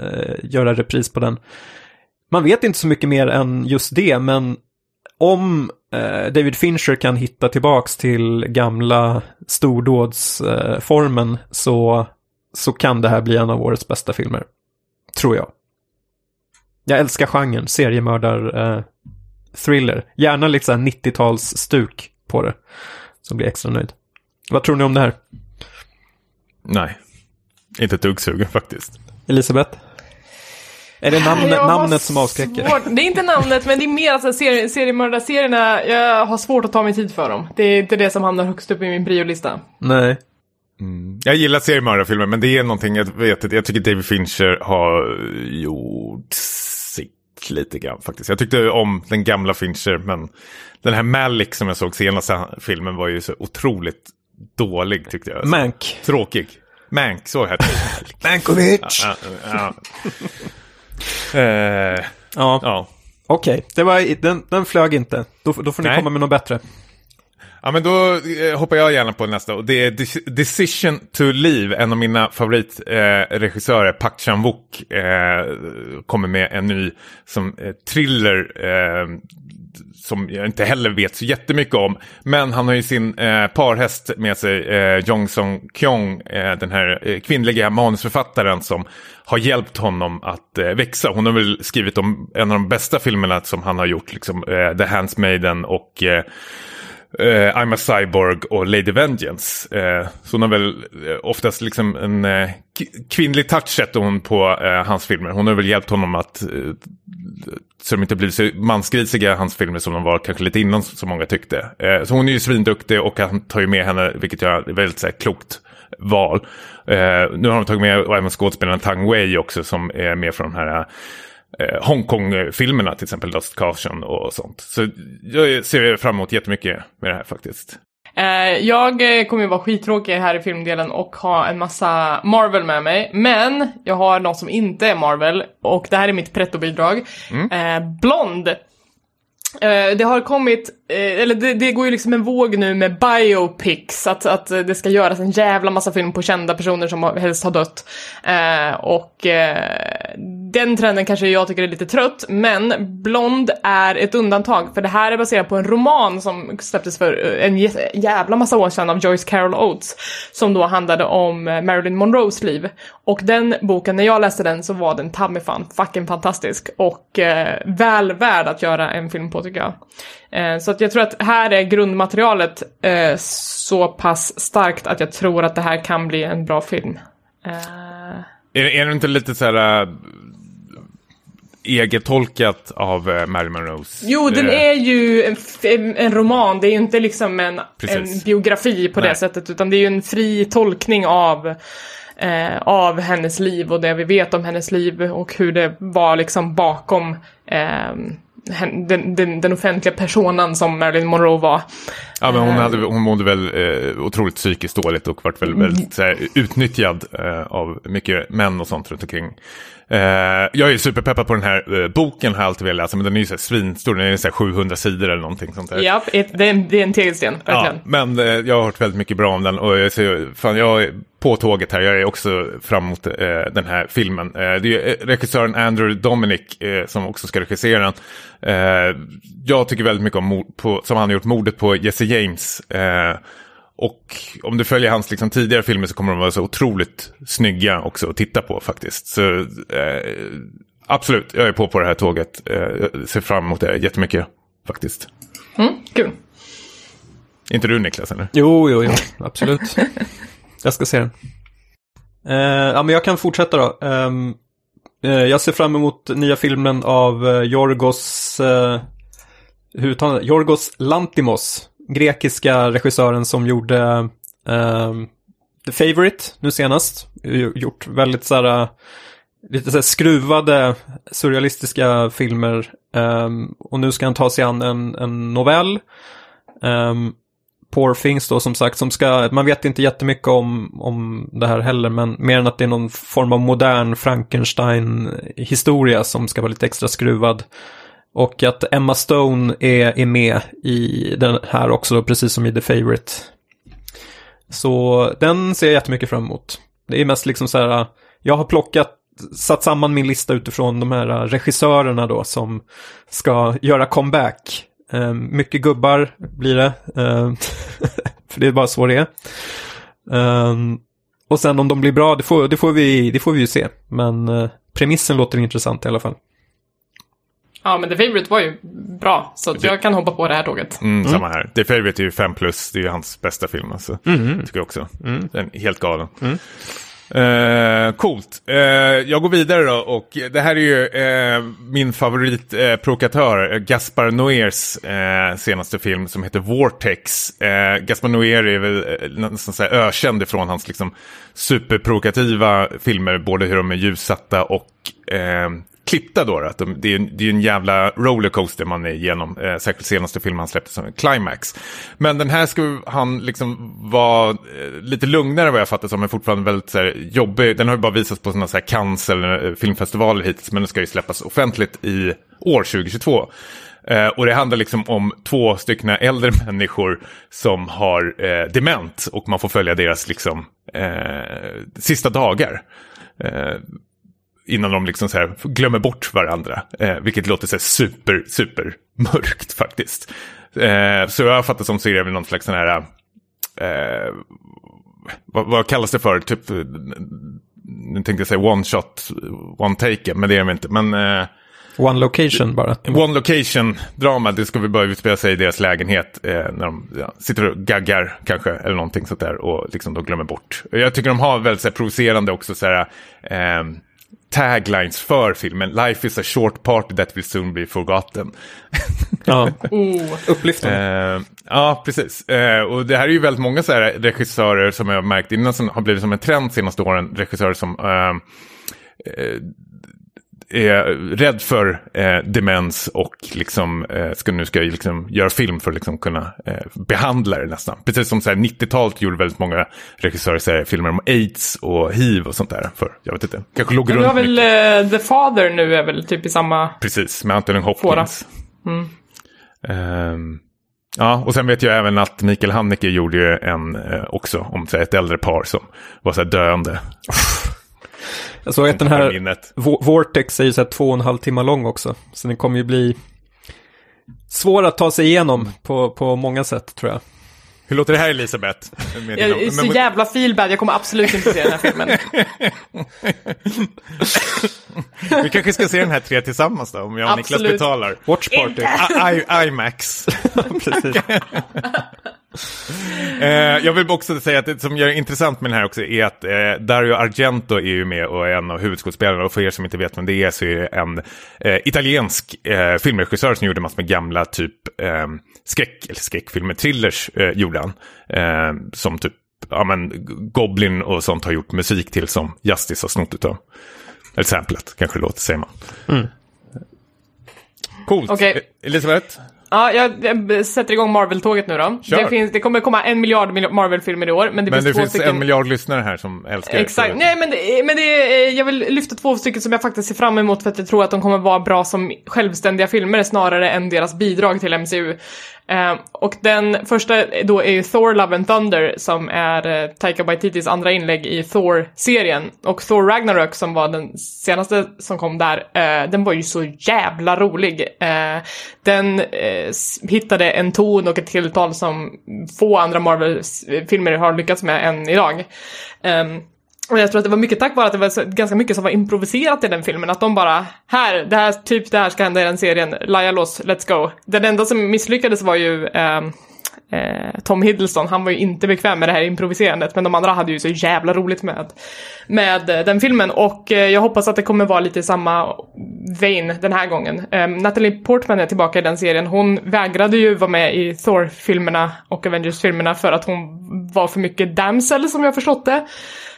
eh, göra repris på den. Man vet inte så mycket mer än just det, men om David Fincher kan hitta tillbaks till gamla stordådsformen så, så kan det här bli en av årets bästa filmer. Tror jag. Jag älskar genren, seriemördar thriller. Gärna lite såhär 90-tals stuk på det. Så blir jag extra nöjd. Vad tror ni om det här? Nej, inte ett dugg sugen faktiskt. Elisabeth? Är det namn, namnet som avskräcker? Svårt. Det är inte namnet, men det är mer alltså serie, seriemördarserierna. Jag har svårt att ta mig tid för dem. Det är inte det som hamnar högst upp i min priolista. Nej. Jag gillar seriemördarfilmer, men det är någonting jag vet att jag tycker David Fincher har gjort sitt lite grann faktiskt. Jag tyckte om den gamla Fincher, men den här Malik som jag såg senaste filmen var ju så otroligt dålig tyckte jag. Mank. Tråkig. Mank, så hette det. (laughs) Mankovic! Ja, ja. (laughs) Eh, Ja, ja. okej. Var, den, den flög inte. Då, då får ni Nej. komma med något bättre. Ja, men då eh, hoppar jag gärna på nästa. Och det är Decision to Leave, en av mina favoritregissörer, eh, Park Chan-wook, eh, kommer med en ny som eh, thriller eh, som jag inte heller vet så jättemycket om. Men han har ju sin eh, parhäst med sig, eh, Jong Song Kyung, eh, den här eh, kvinnliga manusförfattaren som har hjälpt honom att växa. Hon har väl skrivit om en av de bästa filmerna som han har gjort, liksom The Handsmaiden och eh, I'm a Cyborg och Lady Vengeance. Eh, så hon har väl eh, oftast liksom en eh, kvinnlig touch sätter hon på eh, hans filmer. Hon har väl hjälpt honom att, eh, så de inte blir så mansgrisiga hans filmer som de var kanske lite innan som många tyckte. Eh, så hon är ju svinduktig och han tar ju med henne, vilket jag är väldigt så här, klokt val. Eh, nu har de tagit med även skådespelaren Tang Wei också som är med från den här eh, eh, Hongkong-filmerna, till exempel Lost Caution och sånt. Så jag ser fram emot jättemycket med det här faktiskt. Eh, jag eh, kommer ju vara skittråkig här i filmdelen och ha en massa Marvel med mig. Men jag har något som inte är Marvel och det här är mitt pretto-bidrag. Eh, Blond. Det har kommit, eller det, det går ju liksom en våg nu med biopics, att, att det ska göras en jävla massa film på kända personer som helst har dött. Och den trenden kanske jag tycker är lite trött, men Blond är ett undantag, för det här är baserat på en roman som släpptes för eh, en jävla massa år sedan av Joyce Carol Oates, som då handlade om eh, Marilyn Monroes liv. Och den boken, när jag läste den så var den ta mig fan fucking fantastisk och eh, väl värd att göra en film på tycker jag. Eh, så att jag tror att här är grundmaterialet eh, så pass starkt att jag tror att det här kan bli en bra film. Eh, Är, är det inte lite så här eh, egetolkat av äh, Marilyn Monroes? Jo, den eh, är ju en, en, en roman, det är ju inte liksom en, en biografi på det Nej. sättet, utan det är ju en fri tolkning av, eh, av hennes liv och det vi vet om hennes liv och hur det var liksom bakom eh, den, den, den offentliga personan som Marilyn Monroe var. Ja, men hon, hade, hon mådde väl eh, otroligt psykiskt dåligt och vart väl väldigt så här, utnyttjad eh, av mycket män och sånt runt omkring. Eh, jag är superpeppad på den här eh, boken, har jag alltid velat läsa, men den är ju så här svinstor, den är så här 700 sidor eller någonting sånt där. Ja, det, är en, det är en tegelsten, Ja, verkligen. men eh, jag har hört väldigt mycket bra om den och jag, ser, fan, jag är på tåget här. Jag är också fram emot den här filmen. Det är regissören Andrew Dominic som också ska regissera den. Jag tycker väldigt mycket om, mord på, som han har gjort, mordet på Jesse James. Eh, och om du följer hans liksom, tidigare filmer så kommer de vara så otroligt snygga också att titta på faktiskt. Så eh, absolut, jag är på på det här tåget. Eh, jag ser fram emot det jättemycket faktiskt. Mm, kul. Inte du Niklas eller? Jo, jo, jo, absolut. (laughs) jag ska se den. Eh, ja, men jag kan fortsätta då. Ehm, eh, jag ser fram emot nya filmen av eh, Yorgos, eh, hur det? Yorgos Lantimos. Grekiska regissören som gjorde eh, The Favourite nu senast. Gjort väldigt så här, eh, lite så här skruvade surrealistiska filmer. Eh, och nu ska han ta sig an en, en novell. Eh, Poor Things då som sagt, som ska, man vet inte jättemycket om, om det här heller, men mer än att det är någon form av modern Frankenstein-historia som ska vara lite extra skruvad. Och att Emma Stone är, är med i den här också, precis som i The Favourite. Så den ser jag jättemycket fram emot. Det är mest liksom så här, jag har plockat, satt samman min lista utifrån de här regissörerna då som ska göra comeback. Eh, mycket gubbar blir det. Eh, (laughs) för det är bara så det är. Eh, och sen om de blir bra, det får, det får, vi, det får vi ju se. Men eh, premissen låter intressant i alla fall. Ja, men The Favourite var ju bra, så att Det- jag kan hoppa på det här tåget. Mm, Samma här. The Favourite är ju 5 plus, det är ju hans bästa film. Alltså. Tycker jag också. Den är helt galen. Eh, coolt. Eh, jag går vidare då och det här är ju eh, min favoritprovokatör, eh, eh, Gaspar Noers eh, senaste film som heter Vortex. Eh, Gaspar Noer är väl eh, nästan så här ökänd ifrån hans liksom superprovokativa filmer, både hur de är ljussatta och eh, klippta då. Att de, det, är, det är en jävla rollercoaster man är igenom. Eh, särskilt senaste filmen han släppte som Climax. Men den här ska han liksom vara eh, lite lugnare vad jag fattar som. Men fortfarande väldigt så här, jobbig. Den har ju bara visats på sådana så här Cannes eller eh, filmfestivaler hittills. Men den ska ju släppas offentligt i år 2022. Eh, och det handlar liksom om två stycken äldre (laughs) människor som har eh, dement. Och man får följa deras liksom, eh, sista dagar. Eh, Innan de liksom så här glömmer bort varandra. Eh, vilket låter så här super, super mörkt faktiskt. Eh, så jag har fattat som så är det någon slags sån här... Eh, vad, vad kallas det för? Typ, nu tänkte jag säga one shot, one take, men det är de inte. Men eh, One location bara. one location drama, det ska vi börja utspela sig i deras lägenhet. Eh, när de ja, sitter och gaggar kanske, eller någonting sånt där. Och liksom de glömmer bort. Jag tycker de har väldigt så här, provocerande också så här... Eh, taglines för filmen. Life is a short party that will soon be forgotten. (laughs) Ja, Oh. upplyftande. Eh, ja, precis. Eh, och det här är ju väldigt många så här regissörer som jag har märkt innan som har blivit som en trend senaste åren. Regissörer som eh, är rädd för eh, demens och liksom, eh, ska, nu ska liksom göra film för att liksom kunna eh, behandla det nästan. Precis som så här 90-talet gjorde väldigt många regissörer så filmer om aids och hiv och sånt där. För, jag vet inte, kanske låg Men runt har väl mycket. eh, The Father nu är väl typ i samma... Precis, med Anthony Hopkins. Ehm, ja, och sen vet jag även att Mikael Haneke gjorde ju en eh, också om så här, ett äldre par som var så här döende. Jag såg att den här minnet. Vo- Vortex är ju så här två och en halv timme lång också. Så den kommer ju bli svår att ta sig igenom på, på många sätt tror jag. Hur låter det här Elisabeth? Jag är så men- jävla feelbad, jag kommer absolut inte se den här filmen. (laughs) Vi kanske ska se den här tre tillsammans då, om jag och Niklas Absolut. betalar. Watch Party. I, I, IMAX. (laughs) Precis. (laughs) Eh, jag vill också säga att det som gör det intressant med den här också är att eh, Dario Argento är ju med och är en av huvudskådespelarna. Och för er som inte vet vem det är så är det en eh, italiensk eh, filmregissör som gjorde massor med gamla typ eh, skräck, eller skräckfilmer, thrillers eh, gjorde han. Som typ, ja men Goblin och sånt har gjort musik till som Justice har snott utav. Eller samplet, kanske det låter, säger man. Coolt. Okej. Eh, Elisabeth? Ja, jag, jag sätter igång Marvel-tåget nu då. Kör. Det, finns, det kommer komma en miljard mil- Marvel-filmer i år, men det Men finns det finns stycken... en miljard lyssnare här som älskar det, Exakt. Nej, men, det, men det, är- jag vill lyfta två stycken som jag faktiskt ser fram emot för att jag tror att de kommer vara bra som självständiga filmer snarare än deras bidrag till MCU. Eh, och den första då är ju Thor Love and Thunder som är eh, Taika Waititis andra inlägg i Thor-serien. Och Thor Ragnarök som var den senaste som kom där, eh, den var ju så jävla rolig. Eh, den eh, hittade en ton och ett tilltal som få andra Marvel-filmer har lyckats med än idag. Ehm, och jag tror att det var mycket tack vare att det var så, ganska mycket som var improviserat i den filmen. Att de bara, här, det här, typ det här ska hända i den serien, laja loss, let's go. Den enda som misslyckades var ju ehm, eh, Tom Hiddleston, han var ju inte bekväm med det här improviserandet, men de andra hade ju så jävla roligt med, med eh, den filmen. Och eh, jag hoppas att det kommer vara lite i samma vein den här gången. Eh, Natalie Portman är tillbaka i den serien. Hon vägrade ju vara med i Thor-filmerna och Avengers-filmerna för att hon var för mycket damsel som jag förstått det.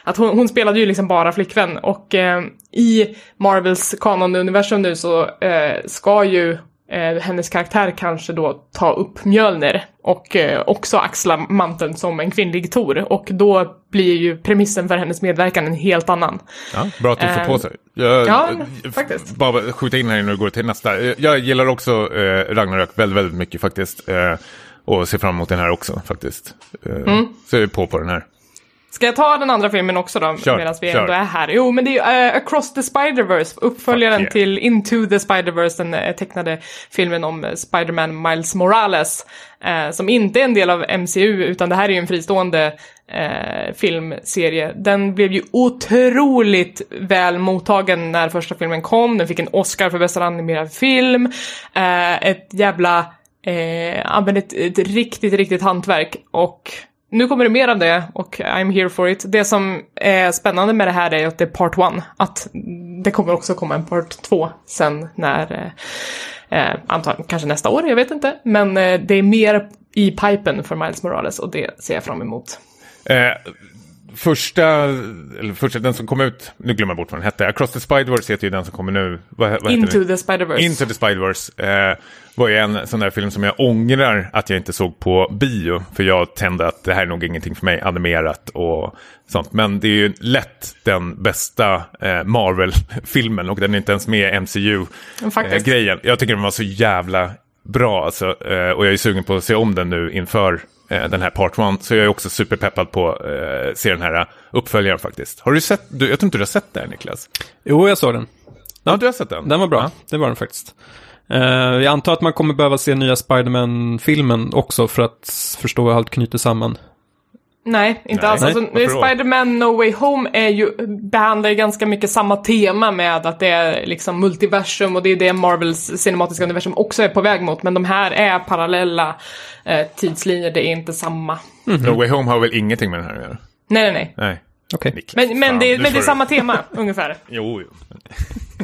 Att hon, hon spelade ju liksom bara flickvän och eh, i Marvels kanon-universum nu så eh, ska ju eh, hennes karaktär kanske då ta upp Mjölnir och eh, också axla manteln som en kvinnlig Tor. Och då blir ju premissen för hennes medverkan en helt annan. Ja, bra att du får på sig. Jag, ja, faktiskt. Bara skjuta in här innan du går till nästa. Jag gillar också Ragnarök väldigt, väldigt mycket faktiskt. Och ser fram emot den här också faktiskt. Eh, Mm. Så jag är på på den här. Ska jag ta den andra filmen också då, Kör, medan vi kör. ändå är här? Jo, men det är ju eh, Across the Spider-Verse, uppföljaren yeah. till Into the Spider-Verse, den eh, tecknade filmen om eh, Spider-Man Miles Morales, eh, som inte är en del av MCU, utan det här är ju en fristående eh, filmserie. Den blev ju otroligt väl mottagen när första filmen kom, den fick en Oscar för bästa animerad film, eh, ett jävla Eh, ett, ett riktigt, riktigt hantverk. Och nu kommer det mer av det och I'm here for it. Det som är spännande med det här är att det är part one. Att det kommer också komma en part två sen när, eh, eh, antagligen kanske nästa år, jag vet inte. Men eh, det är mer i pipen för Miles Morales och det ser jag fram emot. Eh, första, eller första, den som kom ut, nu glömmer jag bort vad den hette. Across the Spider-Verse heter ju den som kommer nu. Vad, vad Into den? the Spider-Verse. Into the Spider-Verse eh, var ju en sån där film som jag ångrar att jag inte såg på bio. För jag tände att det här är nog ingenting för mig, animerat och sånt. Men det är ju lätt den bästa eh, Marvel-filmen och den är inte ens med i. MCU-grejen. jag tycker den var så jävla bra alltså, eh, och jag är sugen på att se om den nu inför eh, den här part one. Så jag är också superpeppad på att eh, se den här uppföljaren faktiskt. Har du sett, du, jag tror inte du har sett här Niklas? Jo, jag såg den. Ja, du har sett den? Den var bra. Ja. Det var den faktiskt. Eh, jag antar att man kommer behöva se nya Spider-Man-filmen också för att förstå hur allt knyter samman. Nej, inte Nej. alls. Alltså? Spider-Man No Way Home är ju, behandlar ju ganska mycket samma tema med att det är liksom multiversum och det är det Marvels cinematiska universum också är på väg mot. Men de här är parallella eh, tidslinjer, det är inte samma. No Way Home har väl ingenting med den här att göra? Nej, nej, nej. Nej. Okej. Niklas, Men, men, det, men det är samma tema, (laughs) ungefär. Jo, jo.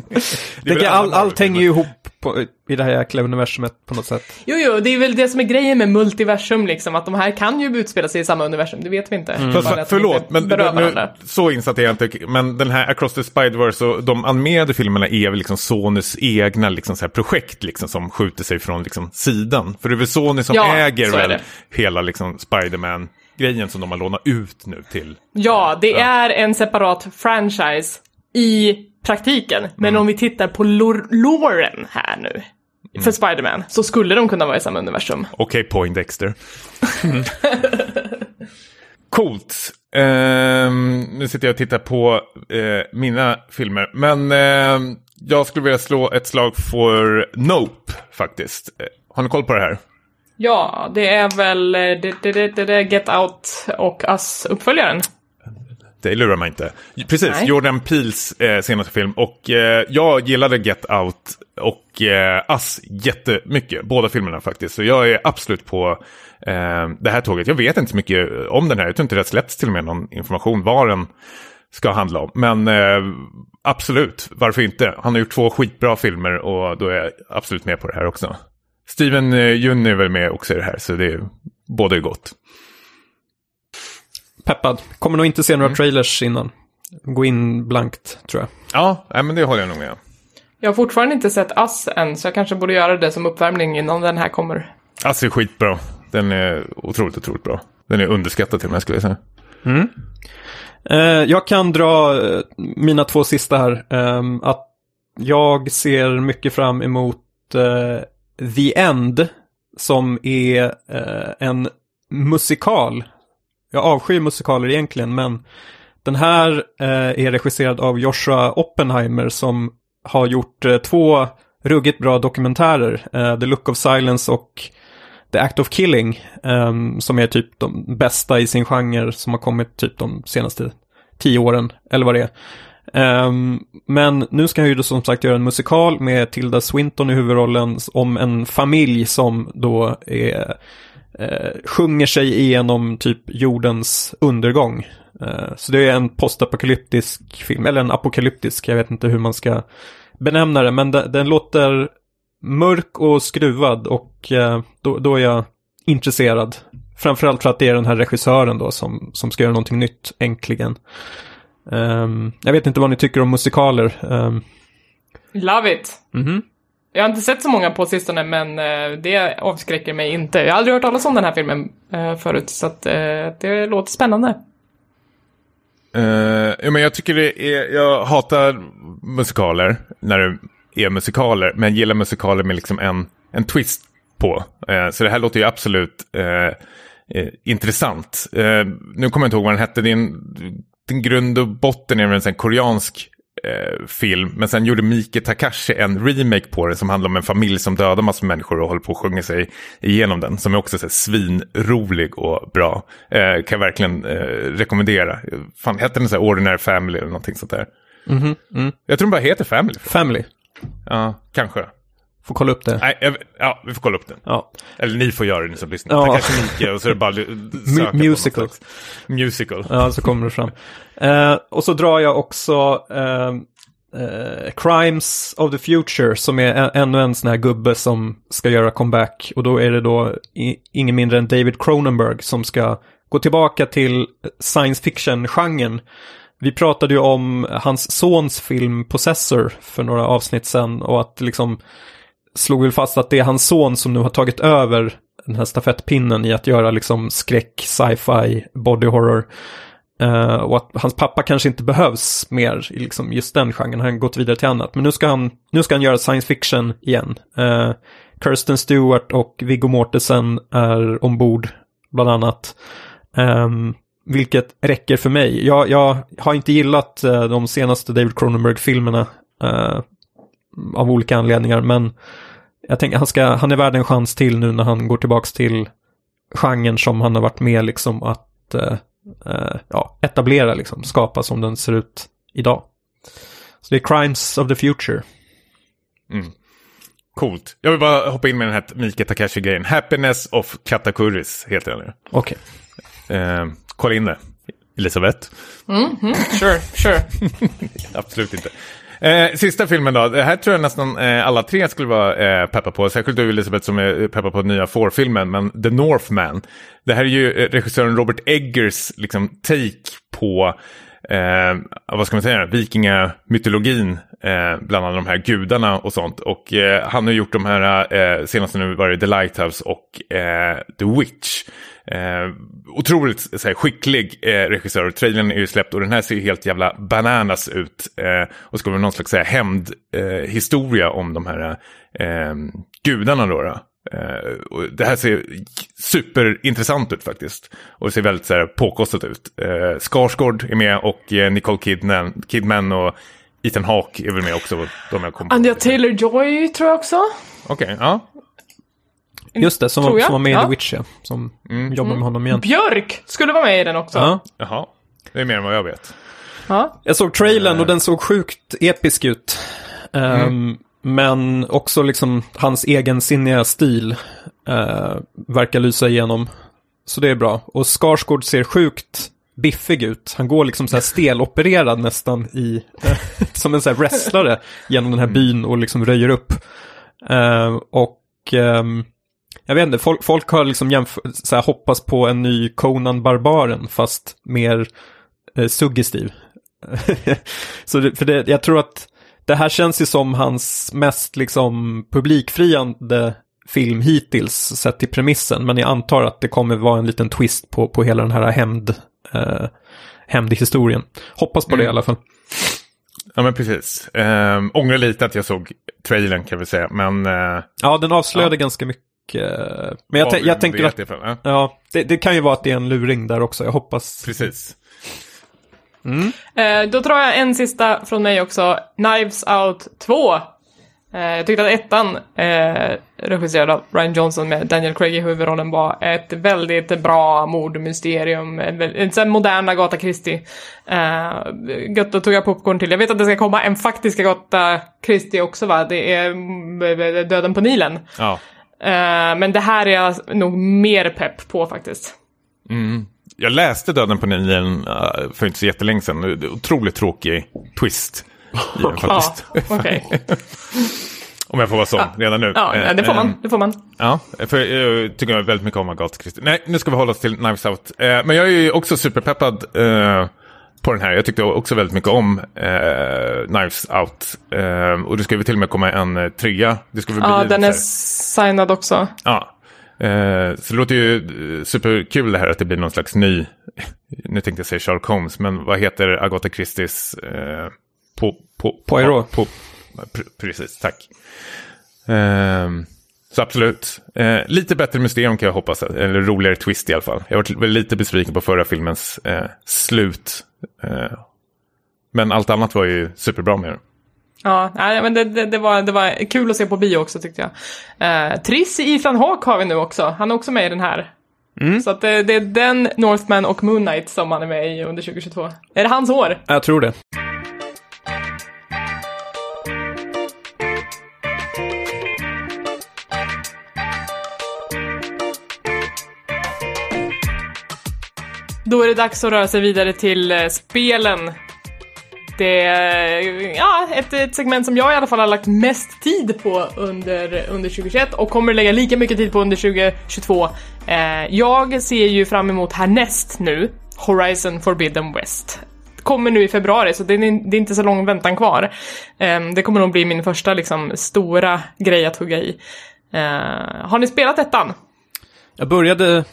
(laughs) Det, väl all, allt hänger ju ihop på, i det här jäkla universumet på något sätt. Jo, jo, det är väl det som är grejen med multiversum, liksom. Att de här kan ju utspela sig i samma universum, det vet vi inte. Mm. Fast, de förlåt, inte men nu, så insatt är jag inte. Men den här Across the Spider-Verse och de animerade filmerna är väl liksom Sonys egna liksom så här projekt liksom som skjuter sig från liksom sidan. För det är väl Sony som Ja, äger väl det. hela liksom Spider-Man-grejen som de har lånat ut nu till. Ja, det är en separat franchise i praktiken. Men Mm. om vi tittar på lor- loren här nu, för Spider-Man, så skulle de kunna vara i samma universum. Okej, Poindexter. (laughs) Coolt. Ehm, nu sitter jag och tittar på eh, mina filmer. Men ehm, jag skulle vilja slå ett slag för Nope faktiskt. Eh, Har ni koll på det här? Ja, det är väl eh, det, det, det, Get Out och Us-uppföljaren. Det lurar mig inte. Precis, Nej. Jordan Peels eh, senaste film. Och eh, jag gillade Get Out och eh, Us jättemycket. Båda filmerna faktiskt. Så jag är absolut på eh, det här tåget. Jag vet inte så mycket om den här. Jag tror inte det har släppts till och med någon information vad den ska handla om. Men eh, absolut, varför inte? Han har gjort två skitbra filmer och då är jag absolut med på det här också. Steven eh, Yeun är väl med också i det här, så det är både gott. Peppad. Kommer nog inte se några trailers innan. Gå in blankt, tror jag. Ja, nej, men det håller jag nog med. Jag har fortfarande inte sett Us än, så jag kanske borde göra det som uppvärmning innan den här kommer. Alltså skitbra. Den är otroligt, otroligt bra. Den är underskattad till och med skulle jag säga. Eh, jag kan dra eh, mina två sista här. Ehm, att jag ser mycket fram emot eh, The End som är eh, en musikal. Jag avskyr musikaler egentligen, men den här eh, är regisserad av Joshua Oppenheimer som har gjort eh, två ruggigt bra dokumentärer, eh, The Look of Silence och The Act of Killing, ehm, som är typ de bästa i sin genre som har kommit typ de senaste tio åren, eller vad det är. Um, men nu ska han ju då som sagt göra en musikal med Tilda Swinton i huvudrollen om en familj som då är, eh, sjunger sig igenom typ jordens undergång. Uh, så det är en postapokalyptisk film, eller en apokalyptisk, jag vet inte hur man ska benämna det, men den, den låter mörk och skruvad och uh, då, då, är jag intresserad. Framförallt för att det är den här regissören då som, som ska göra någonting nytt, äntligen. Um, jag vet inte vad ni tycker om musikaler. Um, Love it! mhm. Jag har inte sett så många på sistone, men eh, det avskräcker mig inte. Jag har aldrig hört talas om den här filmen eh, förut, så att, eh, det låter spännande. Ja, men jag tycker det är, jag hatar musikaler när det är musikaler, men gillar musikaler med liksom en, en twist på. Eh, så det här låter ju absolut eh, intressant. Nu kommer jag inte ihåg vad den hette, det är en, den grund och botten är en koreansk eh, film, men sen gjorde Mike Takashi en remake på den som handlar om en familj som dödar massor med människor och håller på att sjunga sig igenom den, som är också så här, svinrolig och bra. Eh, kan jag verkligen eh, rekommendera. Fan, hette den så här Ordinary Family eller någonting sånt där? Mhm, mm. Jag tror den bara heter Family. Family. Ja, kanske. Får kolla upp det. Nej, jag, ja, vi får kolla upp den. Ja. Eller ni får göra det, ni som lyssnar. Ja. Takashi Miike och så är det bara (laughs) något musical. Musical. Ja, så kommer det fram. Eh, och så drar jag också eh, eh, Crimes of the Future som är ä- ännu en sån här gubbe som ska göra comeback. Och då är det då i, ingen mindre än David Cronenberg som ska gå tillbaka till science fiction-genren. Vi pratade ju om hans sons film Possessor för några avsnitt sedan och att liksom slog väl fast att det är hans son som nu har tagit över den här stafettpinnen i att göra liksom skräck, sci-fi, body horror. Uh, och att hans pappa kanske inte behövs mer i liksom just den genren, han har gått vidare till annat. Men nu ska han, nu ska han göra science fiction igen. Uh, Kirsten Stewart och Viggo Mortensen är ombord, bland annat. Um, vilket räcker för mig. Jag, jag har inte gillat uh, de senaste David Cronenberg-filmerna Uh, av olika anledningar, men jag tänker han, ska, han är värd en chans till nu när han går tillbaks till genren som han har varit med liksom att eh, eh, ja, etablera, liksom, skapa som den ser ut idag. Så det är Crimes of the Future. Coolt. Jag vill bara hoppa in med den här Mike Takashi-grejen. Happiness of Katakuris heter den nu. Okej. Eh, kolla in det. Elisabeth? Sure, sure. (laughs) Absolut inte. Eh, sista filmen då. Det här tror jag nästan eh, alla tre skulle vara eh, peppa på. Särskilt du Elisabeth som är eh, peppad på nya Four-filmen. Men The Northman. Det här är ju eh, regissören Robert Eggers liksom, take på eh, vad ska man säga, vikingamytologin, eh, bland annat de här gudarna och sånt. Och eh, han har gjort de här, eh, senaste nu var det The Lighthouse och eh, The Witch. Eh, otroligt här, skicklig eh, regissör. Trailern är ju släppt och den här ser ju helt jävla bananas ut. Eh, och ska vara någon slags hämndhistoria eh, historia om de här eh, gudarna då. då. Eh, och det här ser superintressant ut faktiskt. Och det ser väldigt så här, påkostat ut. Eh, Skarsgård är med och eh, Nicole Kidman, Kidman och Ethan Hawke är väl med också. De jag kom på. Anja Taylor-Joy tror jag också. Okej, ja. Just det, som, var, som var med i Ja. The Witch, ja. Som jobbar med honom igen. Björk skulle vara med i den också. Ja. Jaha, det är mer än vad jag vet. Ja. Jag såg trailern och den såg sjukt episk ut. Ehm, Men också liksom hans egensinniga stil uh, verkar lysa igenom. Så det är bra. Och Skarsgård ser sjukt biffig ut. Han går liksom så här (laughs) stelopererad nästan i, (laughs) som en så här wrestlare genom den här byn och liksom röjer upp. Eh, och ehm, jag vet inte, folk, folk har liksom jämf- så här, hoppats på en ny Conan Barbaren fast mer eh, suggestiv. (laughs) så det, för det, jag tror att det här känns ju som hans mest liksom publikfriande film hittills sett till premissen. Men jag antar att det kommer vara en liten twist på, på hela den här hämnd, eh, hämndhistorien. Hoppas på det i alla fall. Ja men precis. Eh, ångrar lite att jag såg trailern kan vi säga. Men eh, Ja, den avslöjade ganska mycket men jag, jag tänker att Det, ja, ja, det, det kan ju vara att det är en luring där också. Jag hoppas. precis. Eh, då drar jag en sista från mig också. Knives Out 2. Eh, jag tyckte att ettan, eh, regisserad av Ryan Johnson med Daniel Craig i huvudrollen, var ett väldigt bra mordmysterium. En, sån modern Agatha Christie. Eh, gött, då tog jag popcorn till. Jag vet att det ska komma en faktisk Agatha Christie också va? Det är mm, Döden på Nilen. Ja. Eh, men det här är jag nog mer pepp på faktiskt. Jag läste Döden på Nilen uh, för inte så jättelänge sedan. Otroligt tråkig twist i (laughs) den Ja, faktiskt. okej. (laughs) Om jag får vara sån redan nu. Ja, Eh, det får eh, man. Det får man. Ja, för jag tycker väldigt mycket om Agatha Christie. Nej, nu ska vi hålla oss till Knives Out. Eh, men jag är ju också superpeppad eh, på den här. Jag tyckte också väldigt mycket om eh, Knives Out. Eh, och det ska ju till och med komma en eh, trea. Det ska väl Ja, den är signad också. Ja. Eh, så det låter ju eh, superkul det här att det blir någon slags ny, (laughs) nu tänkte jag säga Sherlock Holmes, men vad heter Agatha Christies eh, på, på, Poirot. På, pr- precis, tack. Ehm, så absolut. Eh, lite bättre mysterium kan jag hoppas, eller roligare twist i alla fall. Jag var lite besviken på förra filmens eh, slut. Eh, men allt annat var ju superbra med den. Ja, nej, men det, det, det, var, det var kul att se på bio också tyckte jag. Eh, Triss i Ethan Hawke har vi nu också. Han är också med i den här. Så att det, det är den, Northman och Moon Knight som han är med i under 2022. Är det hans år? Jag tror det. Då är det dags att röra sig vidare till eh, spelen. Det är ja, ett, ett segment som jag i alla fall har lagt mest tid på under, under 2021 och kommer lägga lika mycket tid på under 2022. Eh, jag ser ju fram emot härnäst nu, Horizon Forbidden West. Kommer nu i februari, så det är, det är inte så lång väntan kvar. Eh, det kommer nog bli min första liksom, stora grej att hugga i. Eh, har ni spelat ettan? Jag började,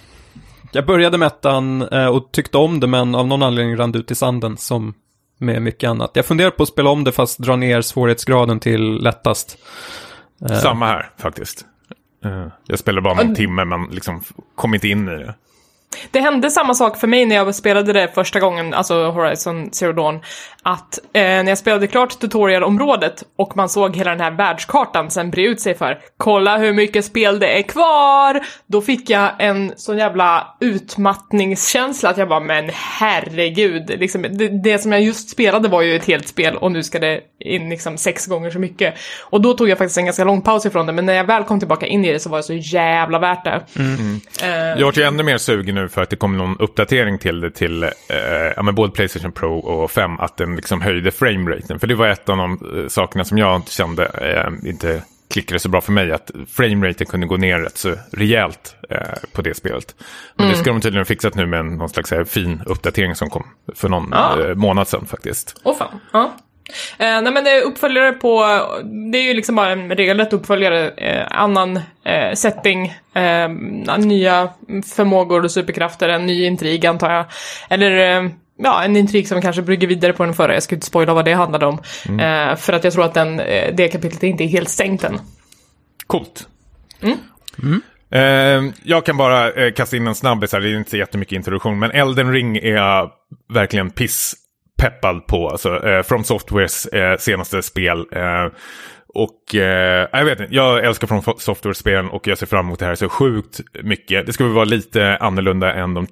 jag började med ettan eh, och tyckte om det, men av någon anledning rann det ut i sanden som med mycket annat. Jag funderar på att spela om det fast dra ner svårighetsgraden till lättast. Samma här faktiskt. Eh, jag spelade bara någon timme men liksom kom inte in i det. Det hände samma sak för mig när jag spelade det första gången, alltså Horizon Zero Dawn, att eh, när jag spelade klart tutorialområdet och man såg hela den här världskartan sen bre ut sig för kolla hur mycket spel det är kvar! Då fick jag en sån jävla utmattningskänsla att jag bara, men herregud, liksom, det, det som jag just spelade var ju ett helt spel och nu ska det in liksom sex gånger så mycket. Och då tog jag faktiskt en ganska lång paus ifrån det, men när jag väl kom tillbaka in i det så var det så jävla värt det. Eh, Jag vart ju ännu mer sugen nu för att det kom någon uppdatering till det till eh, ja, men både Playstation Pro och 5 att den liksom höjde frameraten. För det var ett av de eh, sakerna som jag kände eh, inte klickade så bra för mig. Att frameraten kunde gå ner rätt så rejält eh, på det spelet. Men det ska de tydligen ha fixat nu med en, någon slags eh, fin uppdatering som kom för någon Ja. eh, månad sedan faktiskt. Åh fan. Ja. Eh, nej men det är uppföljare på, det är ju liksom bara en regelrätt uppföljare, eh, annan eh, setting, eh, nya förmågor och superkrafter, en ny intrig antar jag. Eller eh, ja, en intrig som kanske brygger vidare på den förra, jag ska inte spoila vad det handlade om. Eh, för att jag tror att den, eh, det kapitlet inte är helt stängt än. Coolt. Eh, jag kan bara eh, kasta in en snabbis här, det är inte så jättemycket introduktion, men Elden Ring är verkligen peppad på. Alltså, eh, From Softwares eh, senaste spel. Eh, och eh, jag vet inte, jag älskar From Software-spelen och jag ser fram emot det här så sjukt mycket. Det ska väl vara lite annorlunda än de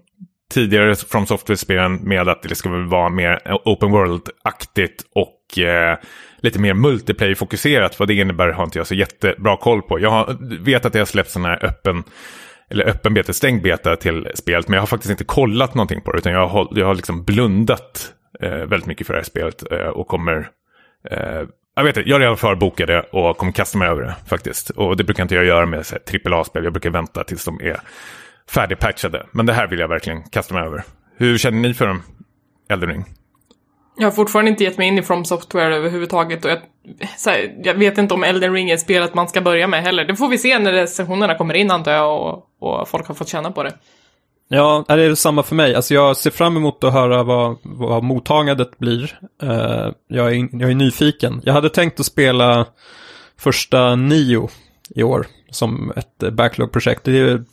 tidigare From Software-spelen med att det ska väl vara mer open world-aktigt och eh, lite mer multiplayer-fokuserat. Vad det innebär har inte jag så jättebra koll på. Jag har, vet att det har släppts sådana här öppen eller öppen beta, stängd beta till spelet. Men jag har faktiskt inte kollat någonting på det. Utan jag har, jag har liksom blundat Eh, väldigt mycket för det här spelet. Eh, och kommer... Eh, jag vet inte, jag är redan bokade och kommer kasta mig över det faktiskt. Och det brukar inte jag göra med AAA-spel. Jag brukar vänta tills de är färdigpatchade. Men det här vill jag verkligen kasta mig över. Hur känner ni för dem? Elden Ring? Jag har fortfarande inte gett mig in i From Software överhuvudtaget och jag, så här, jag vet inte om Elden Ring är ett spel att man ska börja med heller. Det får vi se när recensionerna kommer in antar jag och, och folk har fått känna på det. Ja, det är samma för mig. Alltså jag ser fram emot att höra vad, vad mottagandet blir. Eh, jag, är, jag är nyfiken. Jag hade tänkt att spela första Nio i år som ett eh, backlog-projekt. Det är,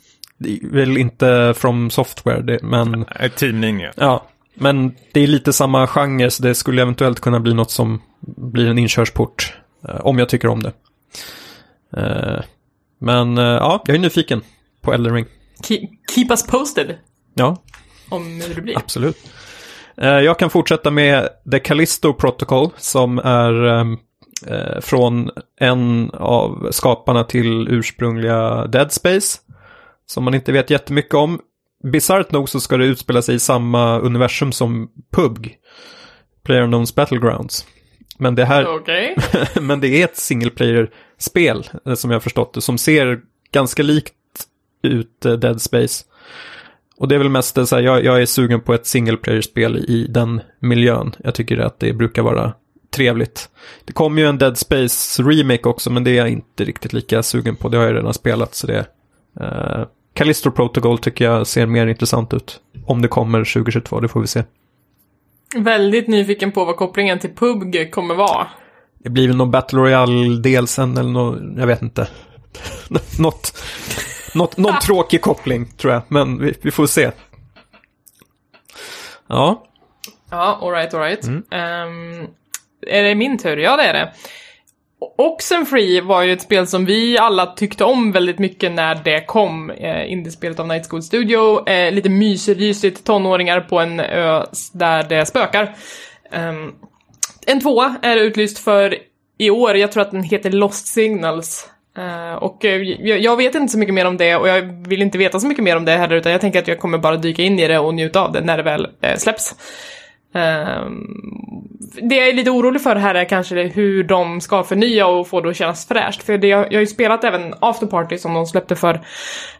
väl inte from software, det, men Ett teamlinje. ja. Men det är lite samma genre, så det skulle eventuellt kunna bli något som blir en inkörsport. eh, om jag tycker om det. Eh, men eh, ja, jag är nyfiken på Elden Ring. Keep, keep us posted Ja, om hur det blir. Absolut. Eh, Jag kan fortsätta med The Callisto Protocol som är ehm, eh, från en av skaparna till ursprungliga Dead Space. Som man inte vet jättemycket om. Bisarrt nog så ska det utspela sig i samma universum som PUBG. PlayerUnknown's Battlegrounds. Men det här, Okej. (laughs) men det är ett single player-spel eh, som jag har förstått det, som ser ganska likt ut eh, Dead Space. Och det är väl mest så här, jag, jag är sugen på ett single player-spel i den miljön. Jag tycker att det brukar vara trevligt. Det kom ju en Dead Space remake också, men det är jag inte riktigt lika sugen på. Det har jag redan spelat, så det... Uh, Callisto Protocol tycker jag ser mer intressant ut. Om det kommer 2022, det får vi se. Väldigt nyfiken på vad kopplingen till PUBG kommer vara. Det blir väl någon Battle Royale-del sen eller något, jag vet inte. (laughs) något, något, någon tråkig koppling tror jag, men vi, vi får se. Ja, Ja, alright, alright. Mm. Ehm, är det min tur? Ja, det är det. Oxenfree var ju ett spel som vi alla tyckte om väldigt mycket när det kom. Eh, Indiespelet av Night School Studio. Eh, lite mysrysigt tonåringar på en ö där det spökar. Ehm, en tvåa är utlyst för i år. Jag tror att den heter Lost Signals. Eh, och eh, jag, jag vet inte så mycket mer om det och jag vill inte veta så mycket mer om det heller utan jag tänker att jag kommer bara dyka in i det och njuta av det när det väl eh, släpps. Ehm, det jag är lite orolig för här är kanske hur de ska förnya och få det att kännas fräscht. För det, jag, jag har ju spelat även After Party som de släppte för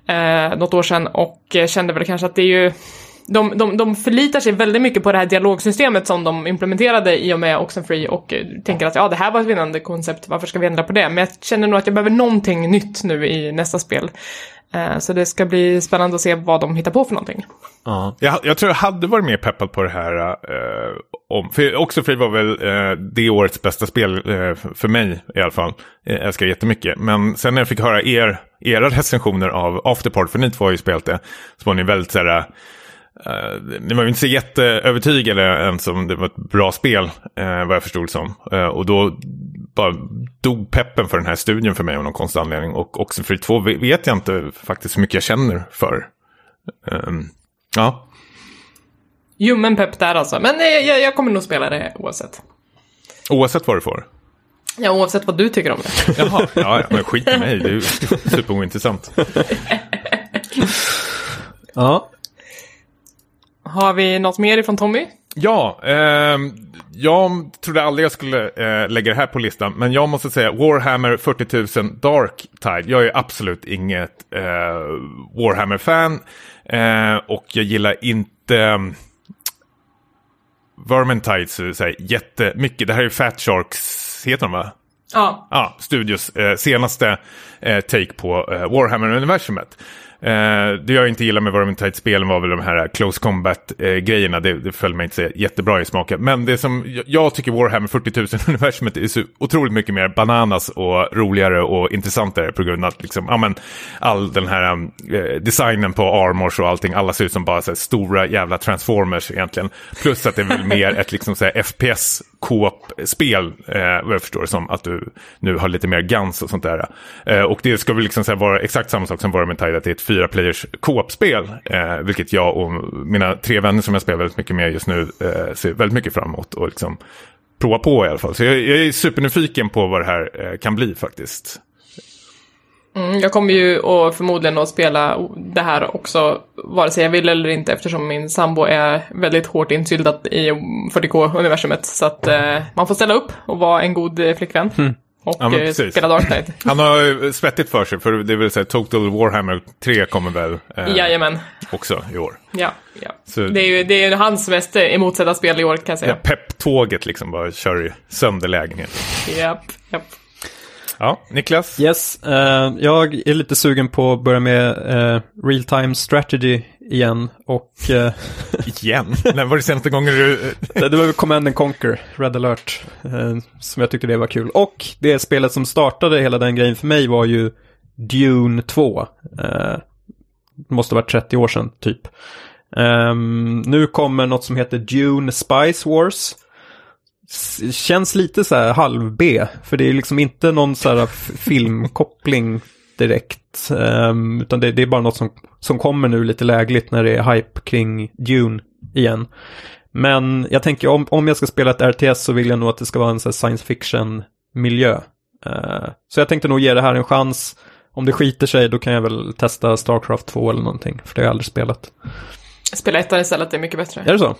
eh, något år sedan och eh, kände väl kanske att det är ju de, de, de förlitar sig väldigt mycket på det här dialogsystemet som de implementerade i och med Oxenfree och eh, tänker att ja, det här var ett vinnande koncept, varför ska vi ändra på det? Men jag känner nog att jag behöver någonting nytt nu i nästa spel. Eh, så det ska bli spännande att se vad de hittar på för någonting. Ja. Jag, jag tror jag hade varit mer peppad på det här. Eh, om, för också var väl eh, det årets bästa spel eh, för mig i alla fall. Jag älskar jättemycket. Men sen när jag fick höra er, era recensioner av Afterpart, för ni två har ju spelat det, så var ni väldigt så här... Uh, ni var ju inte så jätteövertygade ens om det var ett bra spel, uh, vad jag förstod som. Uh, och då bara dog peppen för den här studien för mig av någon konstig anledning. Och också för 2 vet jag inte faktiskt hur mycket jag känner för. Um, ja. Ljummen pepp där alltså, men eh, jag, jag kommer nog spela det oavsett. Oavsett vad du får. Ja, oavsett vad du tycker om det. (laughs) Jaha, ja, ja, men skit i mig, det är superointressant. (laughs) ja. Har vi något mer ifrån Tommy? Ja, eh, jag trodde aldrig jag skulle eh, lägga det här på listan, men jag måste säga Warhammer 40 000 Dark Tide. Jag är absolut inget eh, Warhammer-fan eh, och jag gillar inte um, Vermintide så, här, jättemycket. Det här är Fat Sharks, heter de va? Ja. Ja, Studios eh, senaste eh, take på Warhammer-universumet. Eh, det jag inte gillar med Vermintide-spelen var väl de här Close Combat-grejerna. det, det föll mig inte så jättebra i smaken. Men det som jag, jag tycker Warhammer 40 000-universumet är så otroligt mycket mer bananas och roligare och intressantare på grund av att liksom, ja, men, all den här eh, designen på armors och allting. Alla ser ut som bara här, stora jävla transformers egentligen. Plus att det är väl (laughs) mer ett liksom, så här, FPS co-op-spel, eh, vad jag förstår det som, att du nu har lite mer guns och sånt där. Eh, och det ska väl liksom så vara exakt samma sak som Vermintide, att det är ett fyra players co-op-spel, eh, vilket jag och mina tre vänner som jag spelar väldigt mycket med just nu eh, ser väldigt mycket fram emot och liksom prova på i alla fall. Så jag, jag är supernyfiken på vad det här eh, kan bli faktiskt. Mm, jag kommer ju och förmodligen att spela det här också, vare sig jag vill eller inte, eftersom min sambo är väldigt hårt insyltad i 40K-universumet. Så att eh, man får ställa upp och vara en god eh, flickvän. Och Ja, eh, spela Dark Knight. Han har ju svettigt för sig, för det är väl så här, Total Warhammer 3 kommer väl eh, Jajamän. också i år. Ja, ja. Så- Det är ju det är hans mest emotsedda spel i år kan jag Ja, säga. Pepp-tåget liksom bara kör sönder lägenheten. Japp, japp. Ja, Niklas? Yes, eh, jag är lite sugen på att börja med eh, real time strategy igen. Och eh, (laughs) Igen? När var det senaste gången du... det var Command and Conquer, Red alert, som jag tyckte det var kul. Och det spelet som startade hela den grejen för mig var ju Dune 2. Eh, måste vara 30 år sedan typ. Um, nu kommer något som heter Dune Spice Wars. Känns lite så här halv-B, för det är liksom inte någon så här filmkoppling direkt. Um, utan det, det, är bara något som, som kommer nu lite lägligt när det är hype kring Dune igen. Men jag tänker om, om jag ska spela ett RTS så vill jag nog att det ska vara en så science fiction-miljö. Uh, så jag tänkte nog ge det här en chans. Om det skiter sig då kan jag väl testa Starcraft 2 eller någonting, för det har jag aldrig spelat. Spela ettan istället, det är mycket bättre. Är det så?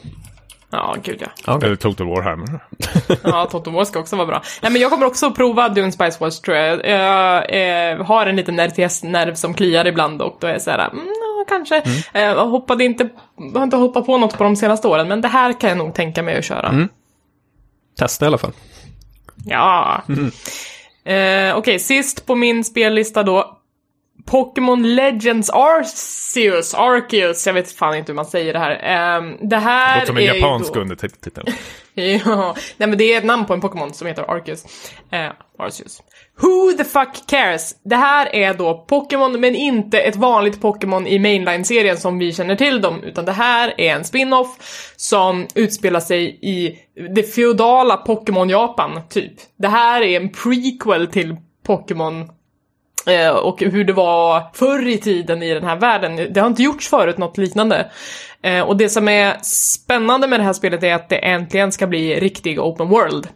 Ja, gud ja. Okay. Eller Total Warhammer. (laughs) ja, Total War ska också vara bra. Nej, men jag kommer också att prova Dune Spice Wars tror jag. Jag, jag eh, har en liten RTS-nerv som kliar ibland och då är jag så här, mm, kanske. Mm. Jag hoppade inte, har inte hoppat på något på de senaste åren, men det här kan jag nog tänka mig att köra. Mm. Testa i alla fall. Ja. Mm. Eh, Okej, okay, sist på min spellista då, Pokémon Legends Arceus, Arceus, jag vet fan inte hur man säger det här. Um, det här det låter som en är japansk då... undertitel. (laughs) ja, nej men det är ett namn på en Pokémon som heter Arceus. Uh, Arceus. Who the fuck cares? Det här är då Pokémon, men inte ett vanligt Pokémon i mainline-serien som vi känner till dem, utan det här är en spin-off som utspelar sig i det feodala Pokémon-Japan, typ. Det här är en prequel till Pokémon och hur det var förr i tiden i den här världen. Det har inte gjorts förut något liknande. Eh, och det som är spännande med det här spelet är att det äntligen ska bli riktig open world.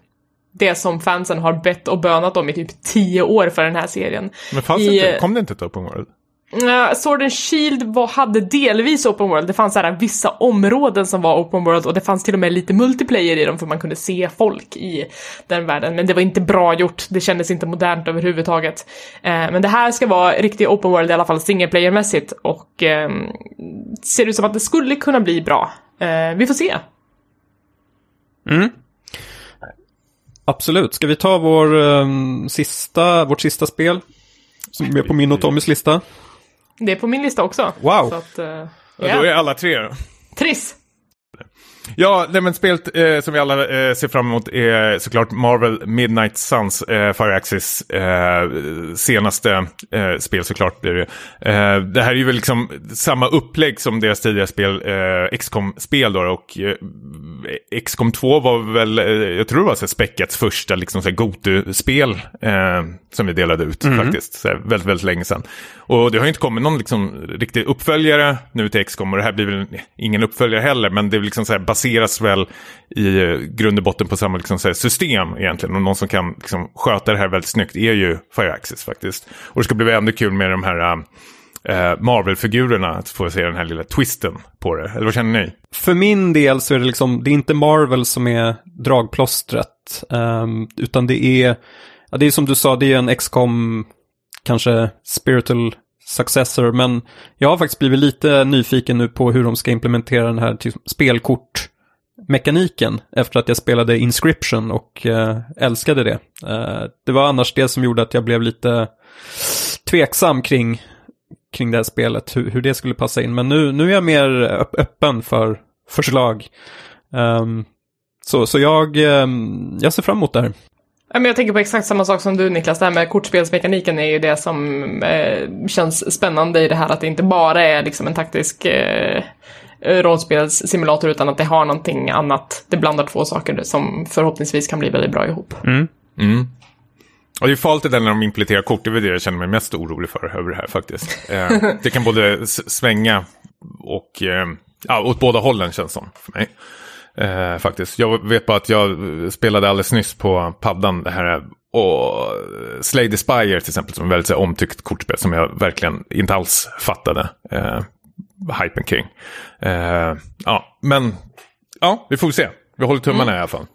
Det som fansen har bett och bönat om i typ tio år för den här serien. Men fanns I, inte, kom det inte ett open world? Uh, Sword and Shield var, hade delvis open world. Det fanns så här, vissa områden som var open world och det fanns till och med lite multiplayer i dem för man kunde se folk i den världen. Men det var inte bra gjort. Det kändes inte modernt överhuvudtaget. Uh, men det här ska vara riktig open world i alla fall single player-mässigt och uh, ser ut som att det skulle kunna bli bra. Uh, vi får se. Mm. Absolut. Ska vi ta vår, um, sista, vårt sista spel? Som är på min och Tommys lista. Det är på min lista också. Wow. Så att, uh, yeah. ja, då är alla tre då. Triss! Ja, det men spelet eh, som vi alla eh, ser fram emot är såklart Marvel Midnight Suns, eh, Fire Axis eh, senaste eh, spel såklart blir det. Eh, det här är ju väl liksom samma upplägg som deras tidigare spel, eh, XCOM-spel då och eh, XCOM 2 var väl, eh, jag tror det var så Speckats första liksom Gotu-spel eh, som vi delade ut mm. faktiskt, så väldigt, väldigt länge sedan. Och det har ju inte kommit någon liksom riktig uppföljare nu till XCOM och det här blir väl ingen uppföljare heller, men det liksom så här baseras väl i eh, grund och botten på samma liksom så system egentligen. Och någon som kan liksom sköta det här väldigt snyggt är ju Fire Access faktiskt. Och det ska bli ännu kul med de här eh, Marvel-figurerna, att få se den här lilla twisten på det. Eller vad känner ni? För min del så är det liksom, det är inte Marvel som är dragplåstret. Um, utan det är, ja, det är som du sa, det är en XCOM kanske spiritual successor, men jag har faktiskt blivit lite nyfiken nu på hur de ska implementera den här typ, spelkortmekaniken efter att jag spelade Inscription och eh, älskade det. Eh, det var annars det som gjorde att jag blev lite tveksam kring, kring det här spelet, hur, hur det skulle passa in. Men nu, nu är jag mer öppen för förslag. Um, så, så jag, um, jag ser fram emot det här. Jag tänker på exakt samma sak som du Niklas, det här med kortspelsmekaniken är ju det som eh, känns spännande i det här att det inte bara är liksom en taktisk eh, rollspelssimulator utan att det har någonting annat. Det blandar två saker som förhoppningsvis kan bli väldigt bra ihop. Mm. Mm. Och det är farligt det där när de implementerar kort, det är det jag känner mig mest orolig för över det här faktiskt. Eh, (laughs) det kan både svänga och eh, ja, åt båda hållen känns som för mig. Eh, faktiskt. Jag vet bara att jag spelade alldeles nyss på paddan det här och Slay the Spire till exempel som är väldigt så, omtyckt kortspel som jag verkligen inte alls fattade eh, hypen kring. Eh, ja, men ja, vi får se. Vi håller tummarna mm. i alla fall.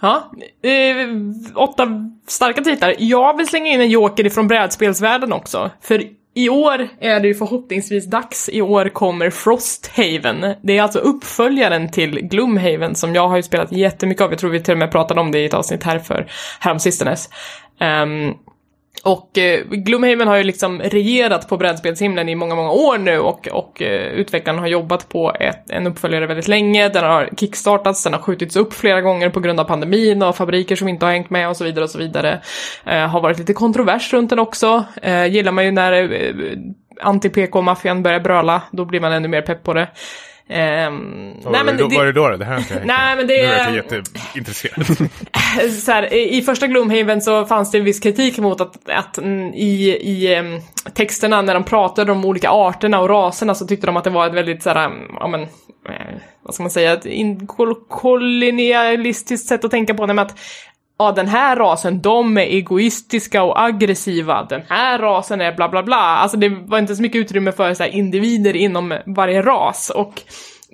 Ja, eh, åtta starka titlar. Jag vill slänga in en joker ifrån brädspelsvärlden också. För i år är det ju förhoppningsvis dags. I år kommer Frosthaven. Det är alltså uppföljaren till Gloomhaven som jag har ju spelat jättemycket av. Jag tror vi till och med pratade om det i ett avsnitt här för häromsistens. Um, ehm, och eh, Gloomhaven har ju liksom regerat på brädspelshimlen i många, många år nu och, och eh, utvecklaren har jobbat på ett, en uppföljare väldigt länge. Den har kickstartats, den har skjutits upp flera gånger på grund av pandemin och fabriker som inte har hängt med och så vidare och så vidare. Eh, har varit lite kontrovers runt den också. Eh, gillar man ju när eh, anti-PK-maffian börjar bröla, då blir man ännu mer pepp på det. Um, Vad nej, men det, var det då? Det här har inte (laughs) jag Nej, men det... Nu är jag jätteintresserad. (laughs) så här, I första Gloomhaven så fanns det en viss kritik mot att, att i, i um, texterna när de pratade om olika arterna och raserna så tyckte de att det var ett väldigt så här, ja men, eh, vad ska man säga, ett kolonialistiskt sätt att tänka på det med att ja den här rasen, de är egoistiska och aggressiva, den här rasen är bla bla bla. Alltså det var inte så mycket utrymme för så här, individer inom varje ras och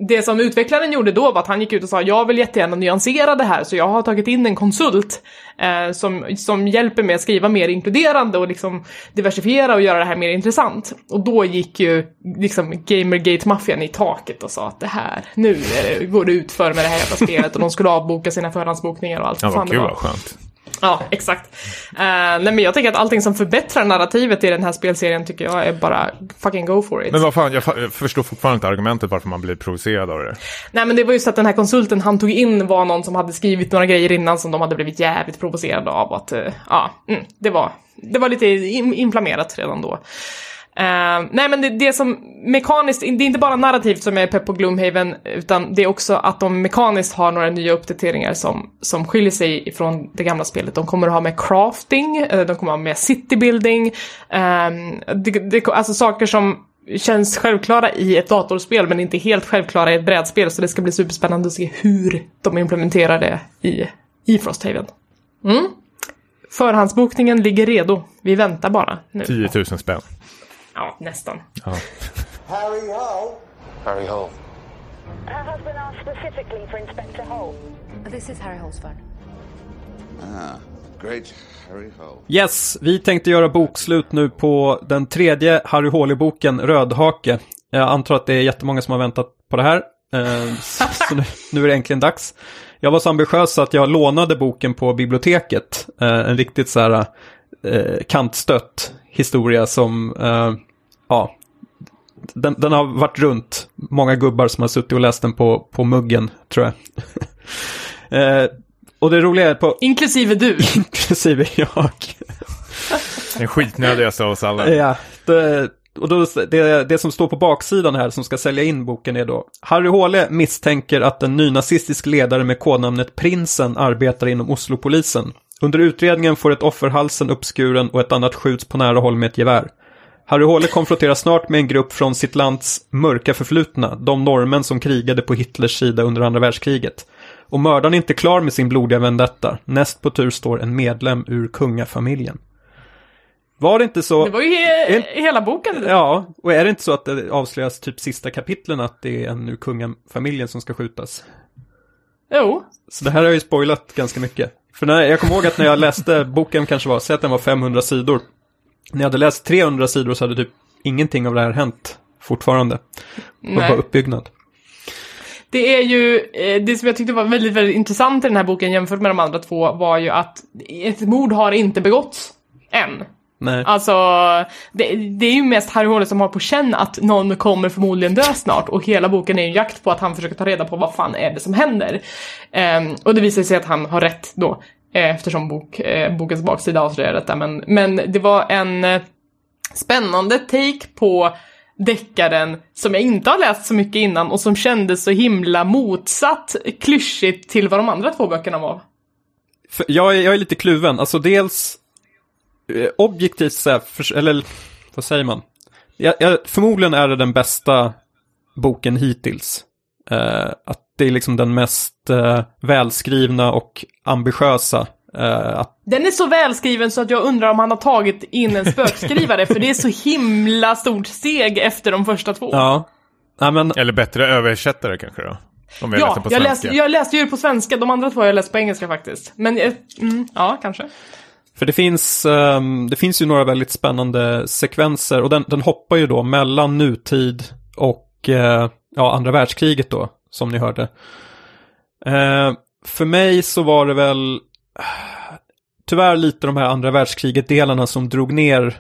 det som utvecklaren gjorde då var att han gick ut och sa jag vill jättegärna nyansera det här så jag har tagit in en konsult eh, som, som hjälper mig att skriva mer inkluderande och liksom diversifiera och göra det här mer intressant. Och då gick ju liksom Gamergate-maffian i taket och sa att det här, nu det, går det ut för med det här jävla spelet och de skulle avboka sina förhandsbokningar och allt. Ja, vad kul, vad skönt. Ja, exakt. Uh, nej men jag tänker att allting som förbättrar narrativet i den här spelserien tycker jag är bara fucking go for it. Men vad fan, jag, jag förstår fortfarande inte argumentet varför man blir provocerad av det. Nej men det var ju så att den här konsulten han tog in var någon som hade skrivit några grejer innan som de hade blivit jävligt provocerade av. Att, uh, ja, mm, det var, det var lite inflammerat redan då. Uh, nej men det, det som mekaniskt, det är inte bara narrativt som är pepp på Gloomhaven, utan det är också att de mekaniskt har några nya uppdateringar som, som skiljer sig från det gamla spelet. De kommer att ha med crafting, eh, de kommer att ha med citybuilding, um, ehm, det, det, alltså saker som känns självklara i ett datorspel men inte helt självklara i ett brädspel, så det ska bli superspännande att se hur de implementerar det i, i Frosthaven. Mm. Förhandsbokningen ligger redo, vi väntar bara nu. 10 000 spänn. Ja, nästan. Ja. Harry Hole. Harry Hole. Her husband asked specifically for Inspector Hole. This is Harry Hole's phone. Ah, great Harry Hole. Yes, vi tänkte göra bokslut nu på den tredje Harry Hole-boken, Rödhake. Jag antar att det är jättemånga som har väntat på det här. Eh, så nu, nu är det äntligen dags. Jag var så ambitiös att jag lånade boken på biblioteket. Eh, en riktigt så här eh, kantstött historia som, eh, ja, den, den, har varit runt. Många gubbar som har suttit och läst den på, på muggen, tror jag. (laughs) eh, och det roliga är på... Inklusive du. (laughs) Inklusive jag. (laughs) Den skitnödigaste av oss alla. Ja, det, och då, det, det som står på baksidan här som ska sälja in boken är då Harry Håle misstänker att en nynazistisk ledare med kodnamnet Prinsen arbetar inom Oslopolisen. Under utredningen får ett offer halsen uppskuren och ett annat skjuts på nära håll med ett gevär. Harry Håle konfronteras snart med en grupp från sitt lands mörka förflutna, de norrmän som krigade på Hitlers sida under andra världskriget. Och mördaren är inte klar med sin blodiga vendetta. Näst på tur står en medlem ur kungafamiljen. Var det inte så... Det var ju he en... hela boken. Ja, och är det inte så att det avslöjas typ sista kapitlen att det är en ur kungafamiljen som ska skjutas? Jo. Så det här har ju spoilat ganska mycket. För när, jag kommer ihåg att när jag läste boken kanske var, säg att den var 500 sidor. När jag hade läst 300 sidor så hade typ ingenting av det här hänt fortfarande. Det var bara uppbyggnad. Det är ju, eh, det som jag tyckte var väldigt, väldigt intressant i den här boken jämfört med de andra två var ju att ett mord har inte begåtts än. Nej. Alltså, det, det, är ju mest Harry Håle som har på känn att någon kommer förmodligen dö snart och hela boken är en jakt på att han försöker ta reda på vad fan är det som händer. Um, och det visar sig att han har rätt då, eh, eftersom bok, eh, bokens baksida avslöjar detta. Men, men det var en eh, spännande take på deckaren som jag inte har läst så mycket innan och som kändes så himla motsatt klyschigt till vad de andra två böckerna var. Jag, är, jag är lite kluven, alltså dels Eh, objektivt sett, eller vad säger man? Jag, jag, förmodligen är det den bästa boken hittills. Uh, att det är liksom den mest uh, välskrivna och ambitiösa. Uh, att... Den är så välskriven så att jag undrar om han har tagit in en spökskrivare, för det är så himla stort steg efter de första två. Ja. ja men... Eller bättre översättare kanske då? Om jag ja, på jag, läste, jag läste ju på svenska, de andra två har jag läst på engelska faktiskt. Men, mm, ja, kanske. För det finns, um, det finns ju några väldigt spännande sekvenser och den, den hoppar ju då mellan nutid och uh, ja, andra världskriget då, som ni hörde. Uh, för mig så var det väl, (sighs) tyvärr lite de här andra världskriget-delarna som drog ner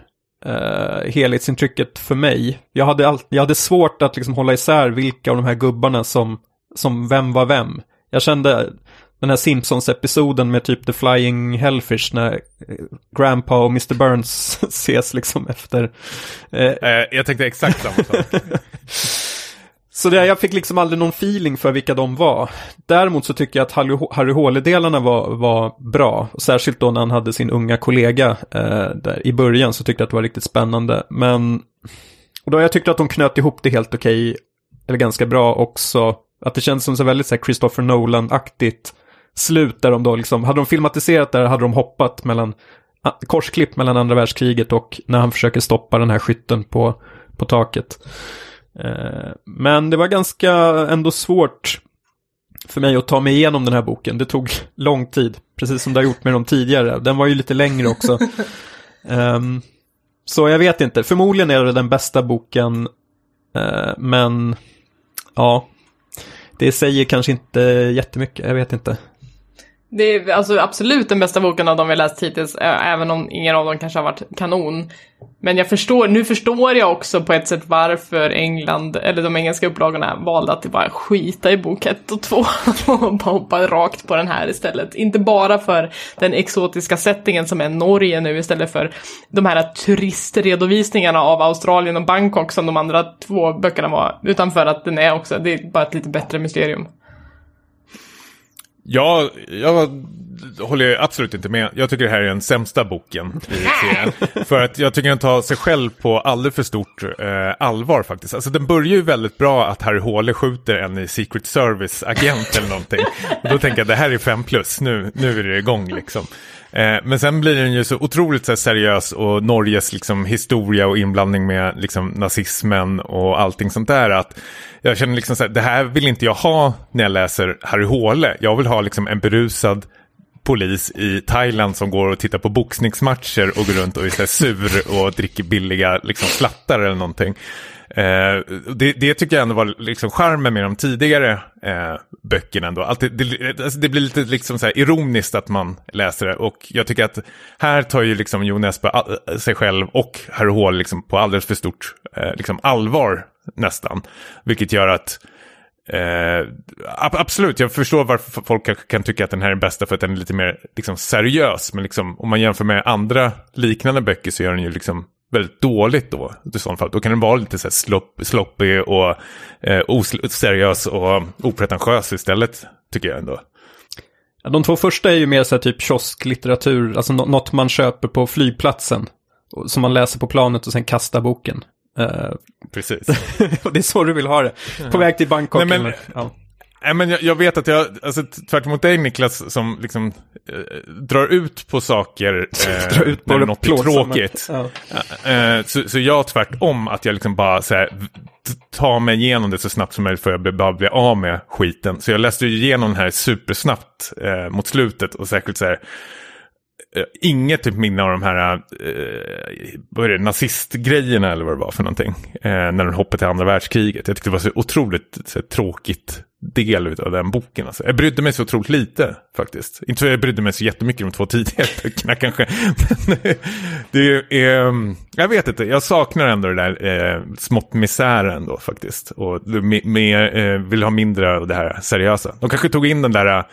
uh, helhetsintrycket för mig. Jag hade, all, jag hade svårt att liksom hålla isär vilka av de här gubbarna som, som vem var vem. Jag kände den här Simpsons-episoden med typ The Flying Hellfish när eh, Grandpa och Mr. Burns (laughs) ses liksom efter. Eh, Eh, jag tänkte exakt samma sak. (laughs) så det, jag fick liksom aldrig någon feeling för vilka de var. Däremot så tycker jag att Harry, Harry Håle-delarna var, var bra. Särskilt då när han hade sin unga kollega eh, där i början så tyckte jag att det var riktigt spännande. Men och då jag tyckte att de knöt ihop det helt okej, eller ganska bra också. Att det känns som så väldigt så här Christopher Nolan-aktigt slut där de då liksom, hade de filmatiserat där hade de hoppat mellan, ah, korsklipp mellan andra världskriget och när han försöker stoppa den här skytten på, på taket. Eh, Men det var ganska ändå svårt för mig att ta mig igenom den här boken. Det tog lång tid, precis som det har gjort med de tidigare. Den var ju lite längre också. (laughs) Ehm, så jag vet inte, förmodligen är det den bästa boken, eh, men ja, det säger kanske inte jättemycket, jag vet inte. Det är alltså absolut den bästa boken av de vi läst hittills, även om ingen av dem kanske har varit kanon. Men jag förstår, nu förstår jag också på ett sätt varför England, eller de engelska upplagorna, valde att bara skita i bok 1 och 2 (laughs) och bara hoppa rakt på den här istället. Inte bara för den exotiska settingen som är Norge nu istället för de här turistredovisningarna av Australien och Bangkok som de andra två böckerna var, utan för att den är också, det är bara ett lite bättre mysterium. Ja, jag håller absolut inte med. Jag tycker det här är den sämsta boken i serien. för att jag tycker den tar sig själv på alldeles för stort eh, allvar faktiskt. Alltså den börjar ju väldigt bra att Harry Håle skjuter en i Secret Service-agent eller någonting. Och då tänker jag det här är fem plus, nu, nu är det igång liksom. Eh, men sen blir den ju så otroligt så här, seriös och Norges liksom, historia och inblandning med liksom, nazismen och allting sånt där. Att jag känner liksom så här, det här vill inte jag ha när jag läser Harry Håle. Jag vill ha liksom en berusad polis i Thailand som går och tittar på boxningsmatcher och går runt och är så här sur och dricker billiga liksom, slattar eller någonting. Eh, det, det tycker jag ändå var liksom charmen med de tidigare eh, böckerna ändå. Allt det, det, alltså det blir lite liksom så här ironiskt att man läser det och jag tycker att här tar ju liksom Jon Espe sig själv och Harry Hall liksom på alldeles för stort eh, liksom allvar nästan. Vilket gör att Eh, ab- absolut, jag förstår varför folk kan- kan tycka att den här är den bästa för att den är lite mer liksom, seriös. Men liksom, om man jämför med andra liknande böcker så gör den ju liksom väldigt dåligt då. I sådana fall. Då kan den vara lite så här slopp, sloppig och eh, oseriös och opretentiös istället, tycker jag ändå. Ja, De två första är ju mer så här typ kiosklitteratur, alltså nå- något man köper på flygplatsen. Som man läser på planet och sen kastar boken. Eh, Precis. (laughs) det är så du vill ha det. På väg till Bangkok. Nej, men- eller, ja. Nej, men jag, jag vet att jag, alltså, tvärt emot dig Niklas, som liksom eh, drar ut på saker (laughs) eh, Drar ut på när något är tråkigt. Ja. Eh, så, så jag tvärtom, att jag liksom bara så här, t- tar mig igenom det så snabbt som möjligt för att jag bara bli av med skiten. Så jag läste ju igenom den här supersnabbt eh, mot slutet och särskilt så här, eh, Eh, inget typ minne av de här eh, vad är det, nazistgrejerna eller vad det var för någonting. Eh, när den hoppade till andra världskriget. Jag tyckte det var så otroligt så här, tråkigt del av den boken. Alltså. Jag brydde mig så otroligt lite faktiskt. Inte för att jag brydde mig så jättemycket de två tidigare (laughs) böckerna kanske. Men eh, det är, ehm, jag vet inte, jag saknar ändå det där eh, smått misären då faktiskt. Och mer, eh, vill ha mindre av det här seriösa. De kanske tog in den där eh,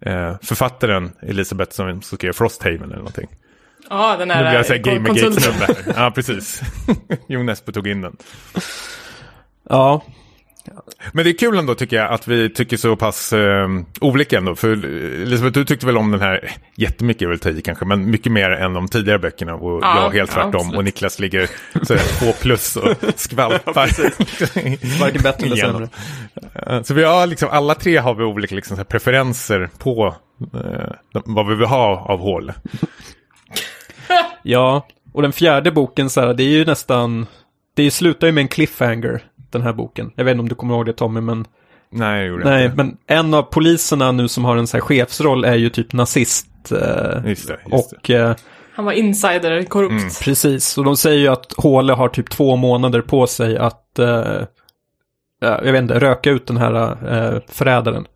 eh, författaren Elisabeth som skrev Frosthaven eller någonting. Ja, den Nu blir här jag såhär eh, konsulten. Gamergate-snubbe här. Ja, precis. (laughs) Jon Espe tog in den. ja, Men det är kul ändå tycker jag att vi tycker så pass eh, olika ändå. För eh, Elisabeth, du tyckte väl om den här, jättemycket är väl i kanske, men mycket mer än de tidigare böckerna. Och Ja, jag helt ja, tvärtom. absolut. och Niklas ligger så här, två plus och (laughs) skvalpar. varken bättre eller sämre. Eh, Så vi har liksom, alla tre har vi olika liksom, så här, preferenser på eh, vad vi vill ha av hål. (laughs) Ja, och den fjärde boken så här, det är ju nästan, det slutar ju med en cliffhanger, den här boken. Jag vet inte om du kommer ihåg det Tommy, men Nej, det gjorde jag nej, inte. men en av poliserna nu som har en så här chefsroll är ju typ nazist. Eh, Just det, just och eh, Han var insider, korrupt. Mm. precis, och de säger ju att Håle har typ två månader på sig att, eh, ja, jag vet inte, röka ut den här eh, förrädaren.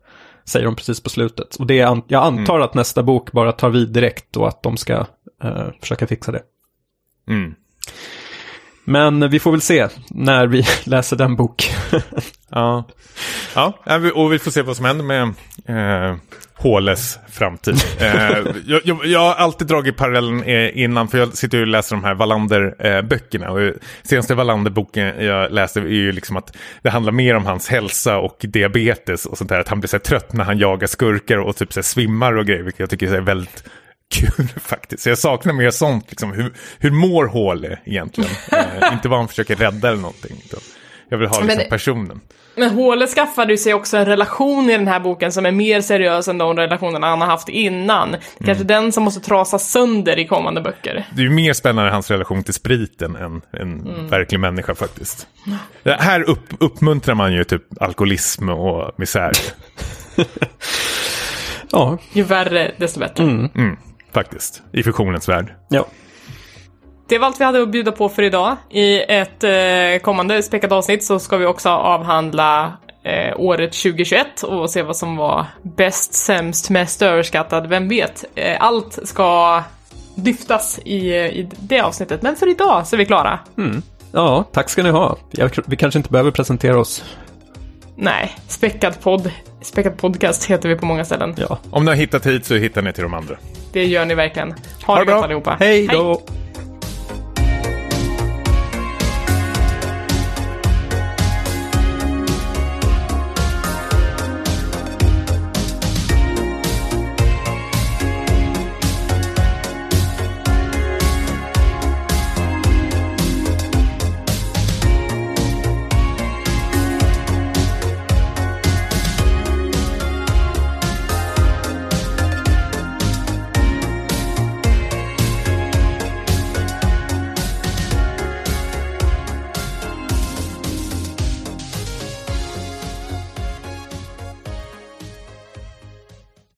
Säger de precis på slutet. Och det är, an- jag antar att nästa bok bara tar vid direkt och att de ska eh, försöka fixa det. Mm. Men vi får väl se när vi (laughs) läser den bok. (laughs) Ja. ja, och vi får se vad som händer med eh, Håles framtid. (laughs) eh, jag, jag, jag har alltid dragit parallellen eh, innan, för jag sitter ju och läser de här Wallander-böckerna. eh, senaste Wallander-boken jag läste är ju liksom att det handlar mer om hans hälsa och diabetes och sånt där. Att han blir så här trött när han jagar skurkar och typ så svimmar och grejer, vilket jag tycker är väldigt kul (laughs) faktiskt. Så jag saknar mer sånt, liksom, hur, hur mår Håle egentligen? (laughs) Eh, inte vad han försöker rädda eller någonting. utan Jag vill ha Men liksom, det- personen. Men Håle skaffade ju sig också en relation i den här boken som är mer seriös än de relationerna han har haft innan. Det är kanske den som måste trasas sönder i kommande böcker. Det är ju mer spännande hans relation till spriten än en verklig människa faktiskt. Det här upp, uppmuntrar man ju typ alkoholism och misär. (laughs) ja, Ju värre, desto bättre. Mm, faktiskt. I fiktionens värld. ja. Det var allt vi hade att bjuda på för idag. I ett eh, kommande späckat avsnitt så ska vi också avhandla eh, året 2021 och se vad som var bäst, sämst, mest överskattad, vem vet. Eh, allt ska dyftas i, i det avsnittet, men för idag så är vi klara. Ja, tack ska ni ha. Jag, vi kanske inte behöver presentera oss. Nej, späckad podd, späckad podcast heter vi på många ställen. Ja. Om ni har hittat hit så hittar ni till de andra. Det gör ni verkligen. Ha, Ha det det gott bra. allihopa. Hej då!